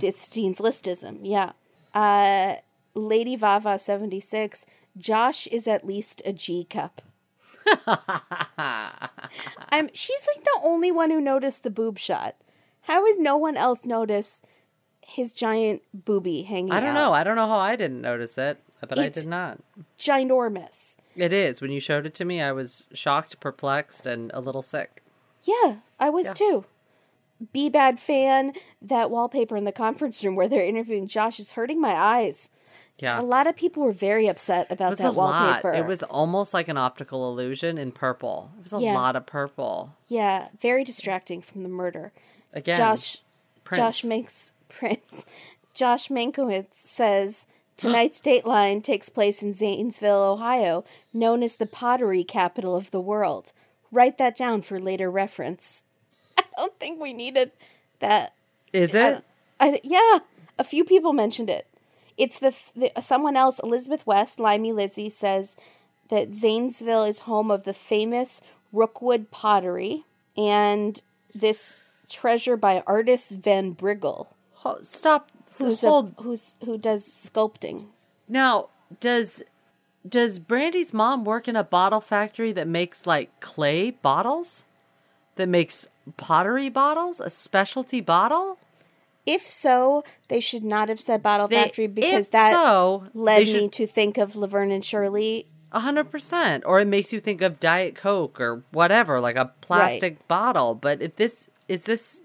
[SPEAKER 1] It's dean's listism. Yeah. Uh, Lady Vava seventy six. Josh is at least a G cup. I'm. She's like the only one who noticed the boob shot. How has no one else noticed his giant booby hanging?
[SPEAKER 2] I don't
[SPEAKER 1] out?
[SPEAKER 2] know. I don't know how I didn't notice it, but I
[SPEAKER 1] It's-
[SPEAKER 2] did not.
[SPEAKER 1] Ginormous.
[SPEAKER 2] It is. When you showed it to me, I was shocked, perplexed, and a little sick.
[SPEAKER 1] Yeah, I was too. Be bad fan. That wallpaper in the conference room where they're interviewing Josh is hurting my eyes.
[SPEAKER 2] Yeah.
[SPEAKER 1] A lot of people were very upset
[SPEAKER 2] It
[SPEAKER 1] about
[SPEAKER 2] was
[SPEAKER 1] that
[SPEAKER 2] a lot.
[SPEAKER 1] wallpaper.
[SPEAKER 2] It was almost like an optical illusion in purple. It was a
[SPEAKER 1] Yeah.
[SPEAKER 2] lot of purple.
[SPEAKER 1] yeah, very distracting from the murder.
[SPEAKER 2] Again,
[SPEAKER 1] Josh
[SPEAKER 2] Prince.
[SPEAKER 1] Josh makes Prince. Josh Mankiewicz says tonight's Dateline takes place in Zanesville, Ohio, known as the pottery capital of the world. Write that down for later reference. I don't think we needed that.
[SPEAKER 2] Is
[SPEAKER 1] I-
[SPEAKER 2] it?
[SPEAKER 1] I, yeah, a few people mentioned it. It's the, the someone else, Elizabeth West, Limey Lizzie says that Zanesville is home of the famous Rookwood pottery and this treasure by artist Van Briggle,
[SPEAKER 2] Stop.
[SPEAKER 1] who's
[SPEAKER 2] Hold.
[SPEAKER 1] a, who's who does sculpting.
[SPEAKER 2] Now, does does Brandy's mom work in a bottle factory that makes like clay bottles? That makes pottery bottles? A specialty bottle?
[SPEAKER 1] If so, they should not have said Bottle
[SPEAKER 2] They-
[SPEAKER 1] Factory because that
[SPEAKER 2] so,
[SPEAKER 1] led
[SPEAKER 2] they
[SPEAKER 1] me
[SPEAKER 2] should-
[SPEAKER 1] to think of Laverne and Shirley.
[SPEAKER 2] A hundred percent. Or it makes you think of Diet Coke or whatever, like a plastic bottle. But if this is this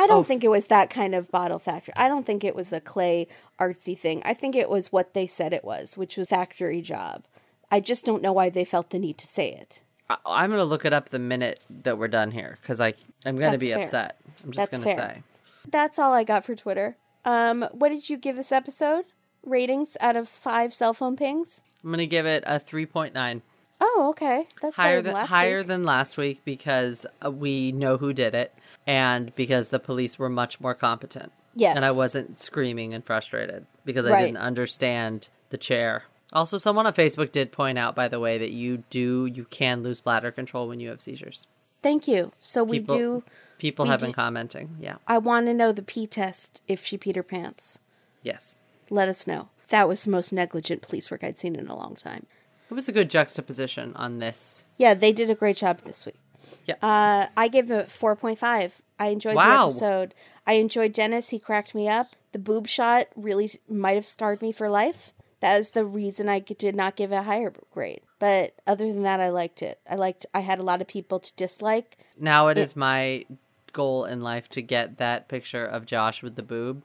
[SPEAKER 1] I don't
[SPEAKER 2] Oh,
[SPEAKER 1] think it was that kind of bottle factory. I don't think it was a clay artsy thing. I think it was what they said it was, which was factory job. I just don't know why they felt the need to say it.
[SPEAKER 2] I, I'm gonna look it up the minute that we're done here because I I'm gonna be
[SPEAKER 1] fair.
[SPEAKER 2] upset. I'm just gonna say.
[SPEAKER 1] That's all I got for Twitter. Um, what did you give this episode? Ratings out of five cell phone pings?
[SPEAKER 2] I'm gonna give it a 3.9.
[SPEAKER 1] Oh, okay. That's
[SPEAKER 2] higher than
[SPEAKER 1] last
[SPEAKER 2] higher
[SPEAKER 1] week.
[SPEAKER 2] than last week because uh, we know who did it and because the police were much more competent.
[SPEAKER 1] Yes.
[SPEAKER 2] And I wasn't screaming and frustrated because I
[SPEAKER 1] Right.
[SPEAKER 2] didn't understand the chair. Also, someone on Facebook did point out, by the way, that you do you can lose bladder control when you have seizures.
[SPEAKER 1] Thank you. So we
[SPEAKER 2] People-
[SPEAKER 1] do.
[SPEAKER 2] People
[SPEAKER 1] we
[SPEAKER 2] have been commenting. Yeah.
[SPEAKER 1] I want to know the P test if she peed her pants.
[SPEAKER 2] Yes.
[SPEAKER 1] Let us know. That was the most negligent police work I'd seen in a long time.
[SPEAKER 2] It was a good juxtaposition on this.
[SPEAKER 1] Yeah, they did a great job this week.
[SPEAKER 2] Yeah.
[SPEAKER 1] Uh, I gave point five. I enjoyed
[SPEAKER 2] Wow.
[SPEAKER 1] the episode. I enjoyed Dennis. He cracked me up. The boob shot really might have scarred me for life. That is the reason I did not give it a higher grade. But other than that, I liked it. I liked. I had a lot of people to dislike.
[SPEAKER 2] Now it is my goal in life to get that picture of Josh with the boob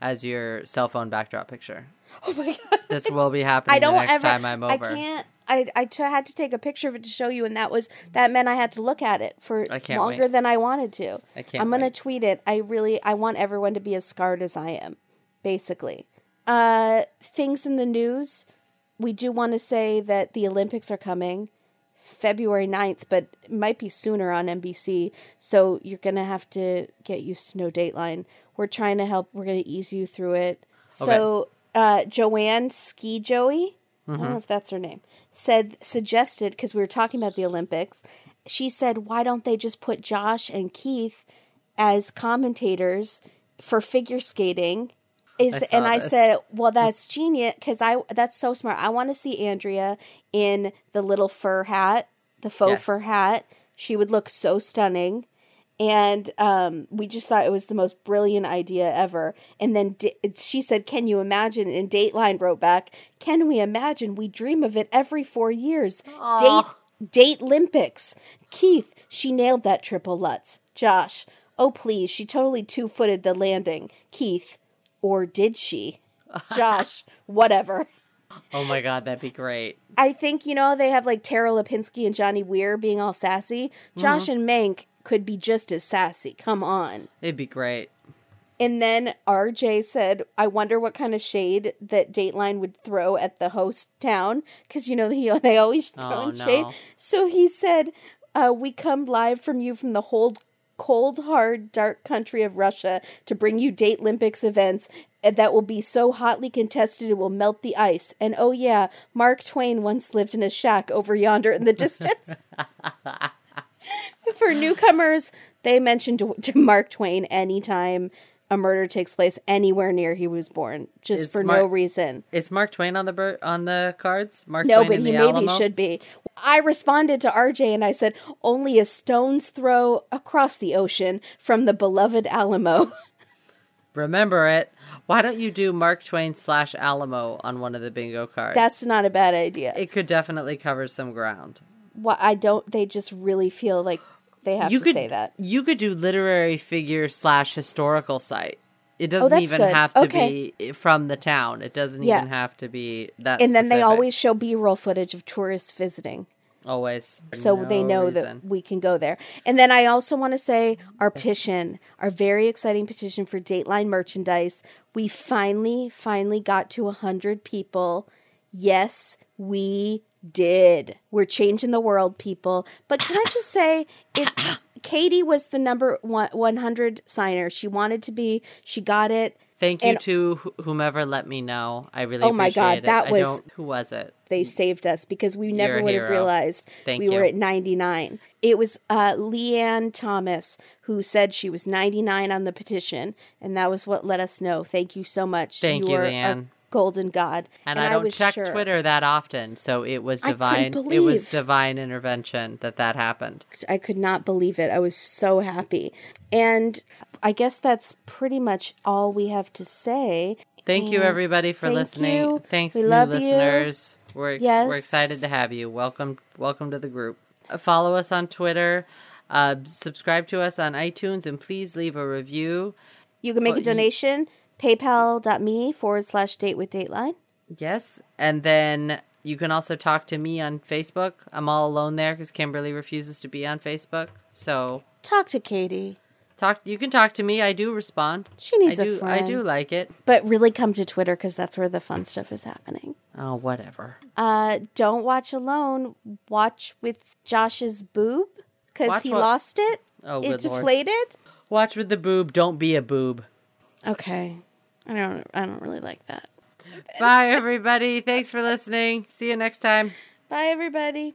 [SPEAKER 2] as your cell phone backdrop picture.
[SPEAKER 1] Oh my god!
[SPEAKER 2] This will be happening
[SPEAKER 1] I don't
[SPEAKER 2] the next
[SPEAKER 1] ever.
[SPEAKER 2] time I'm over.
[SPEAKER 1] I can't. I I t- had to take a picture of it to show you, and that was that meant I had to look at it for longer
[SPEAKER 2] wait.
[SPEAKER 1] than I wanted to.
[SPEAKER 2] I can't
[SPEAKER 1] I'm gonna
[SPEAKER 2] wait.
[SPEAKER 1] tweet it. I really I want everyone to be as scarred as I am, basically. Uh, things in the news. We do want to say that the Olympics are coming February 9th, but it might be sooner on NBC. So you're going to have to get used to no dateline. We're trying to help. We're going to ease you through it. So uh, Joanne Ski Joey, I don't mm-hmm. know if that's her name, said, suggested, because we were talking about the Olympics, she said, why don't they just put Josh and Keith as commentators for figure skating? Is,
[SPEAKER 2] I
[SPEAKER 1] and I
[SPEAKER 2] this.
[SPEAKER 1] said, well, that's genius because I that's so smart. I want to see Andrea in the little fur hat, the faux
[SPEAKER 2] Yes.
[SPEAKER 1] fur hat. She would look so stunning. And um, we just thought it was the most brilliant idea ever. And then D- she said, Can you imagine? And Dateline wrote back, Can we imagine? We dream of it every four years. Date, date Olympics. Keith, she nailed that triple Lutz. Josh, Oh, please. She totally two footed the landing. Keith, or did she? Josh, whatever.
[SPEAKER 2] Oh my god, that'd be great.
[SPEAKER 1] I think, you know, they have like Tara Lipinski and Johnny Weir being all sassy. Josh and Mank could be just as sassy. Come on.
[SPEAKER 2] It'd be great.
[SPEAKER 1] And then RJ said, I wonder what kind of shade that Dateline would throw at the host town. Because, you know, he, they always throw
[SPEAKER 2] Oh,
[SPEAKER 1] in
[SPEAKER 2] no.
[SPEAKER 1] shade. So he said, uh, We come live from you from the hold, cold, hard, dark country of Russia to bring you Date Olympics events uh, that will be so hotly contested it will melt the ice. And oh, yeah, Mark Twain once lived in a shack over yonder in the distance. For newcomers, they mentioned to, to Mark Twain anytime a murder takes place anywhere near he was born, just
[SPEAKER 2] Is
[SPEAKER 1] for
[SPEAKER 2] Mark-
[SPEAKER 1] no reason.
[SPEAKER 2] Is Mark Twain on the bir- on the cards? Mark
[SPEAKER 1] No,
[SPEAKER 2] Twain
[SPEAKER 1] but he maybe
[SPEAKER 2] Alamo?
[SPEAKER 1] should be. I responded to RJ and I said, only a stone's throw across the ocean from the beloved Alamo.
[SPEAKER 2] Remember it. Why don't you do Mark Twain slash Alamo on one of the bingo cards?
[SPEAKER 1] That's not a bad idea.
[SPEAKER 2] it could definitely cover some ground.
[SPEAKER 1] Why I don't. They just really feel like they have
[SPEAKER 2] you
[SPEAKER 1] to
[SPEAKER 2] could
[SPEAKER 1] say that.
[SPEAKER 2] You could do literary figure slash historical site. It oh, doesn't
[SPEAKER 1] Oh,
[SPEAKER 2] even
[SPEAKER 1] good.
[SPEAKER 2] have to
[SPEAKER 1] Okay.
[SPEAKER 2] be from the town. It doesn't
[SPEAKER 1] Yeah.
[SPEAKER 2] even have to be that.
[SPEAKER 1] And then they always show B-roll footage of tourists visiting.
[SPEAKER 2] always
[SPEAKER 1] so
[SPEAKER 2] No
[SPEAKER 1] they know
[SPEAKER 2] reason.
[SPEAKER 1] that we can go there. And then I also want to say our petition, our very exciting petition for Dateline merchandise. We finally, finally got to 100 people. Yes, we did. We're changing the world, people. But can I just say, it's Katie was the number one, 100 signer. She wanted to be, she got it.
[SPEAKER 2] Thank you
[SPEAKER 1] and-
[SPEAKER 2] to whomever let me know. I really.
[SPEAKER 1] Oh my God,
[SPEAKER 2] it.
[SPEAKER 1] that was-
[SPEAKER 2] who was it?
[SPEAKER 1] they saved us because we never would have realized
[SPEAKER 2] Thank
[SPEAKER 1] we were at 99. It was uh, Leanne Thomas who said she was 99 on the petition, and that was what let us know. Thank you so much.
[SPEAKER 2] Thank you,
[SPEAKER 1] are
[SPEAKER 2] Leanne.
[SPEAKER 1] Golden god.
[SPEAKER 2] And, I don't
[SPEAKER 1] was
[SPEAKER 2] check
[SPEAKER 1] sure.
[SPEAKER 2] Twitter that often, so it was
[SPEAKER 1] I
[SPEAKER 2] divine. It was divine intervention that that happened.
[SPEAKER 1] I could not believe it. I was so happy. And I guess that's pretty much all we have to say.
[SPEAKER 2] Thank you, everybody, for
[SPEAKER 1] thank
[SPEAKER 2] listening.
[SPEAKER 1] you.
[SPEAKER 2] Thanks,
[SPEAKER 1] We
[SPEAKER 2] new
[SPEAKER 1] love you.
[SPEAKER 2] listeners. We're ex- we're excited to have you. Welcome, welcome to the group. Uh, Follow us on Twitter. Uh, subscribe to us on iTunes, and please leave a review.
[SPEAKER 1] You can make
[SPEAKER 2] Well,
[SPEAKER 1] a
[SPEAKER 2] you-
[SPEAKER 1] donation. PayPal.me forward slash date with Dateline.
[SPEAKER 2] Yes, and then you can also talk to me on Facebook. I'm all alone there because Kimberly refuses to be on Facebook. So
[SPEAKER 1] Talk to Katie.
[SPEAKER 2] talk. You can talk to me. I do respond.
[SPEAKER 1] She needs
[SPEAKER 2] I
[SPEAKER 1] a
[SPEAKER 2] do.
[SPEAKER 1] friend.
[SPEAKER 2] I do like it.
[SPEAKER 1] But really come to Twitter because that's where the fun stuff is happening.
[SPEAKER 2] Oh, whatever.
[SPEAKER 1] Uh, don't watch alone. Watch with Josh's boob because he
[SPEAKER 2] what-
[SPEAKER 1] lost it.
[SPEAKER 2] Oh,
[SPEAKER 1] it
[SPEAKER 2] good lord.
[SPEAKER 1] deflated.
[SPEAKER 2] Watch with the boob. Don't be a boob.
[SPEAKER 1] Okay, I don't. I don't really like that.
[SPEAKER 2] Bye, everybody. Thanks for listening. See you next time.
[SPEAKER 1] Bye, everybody.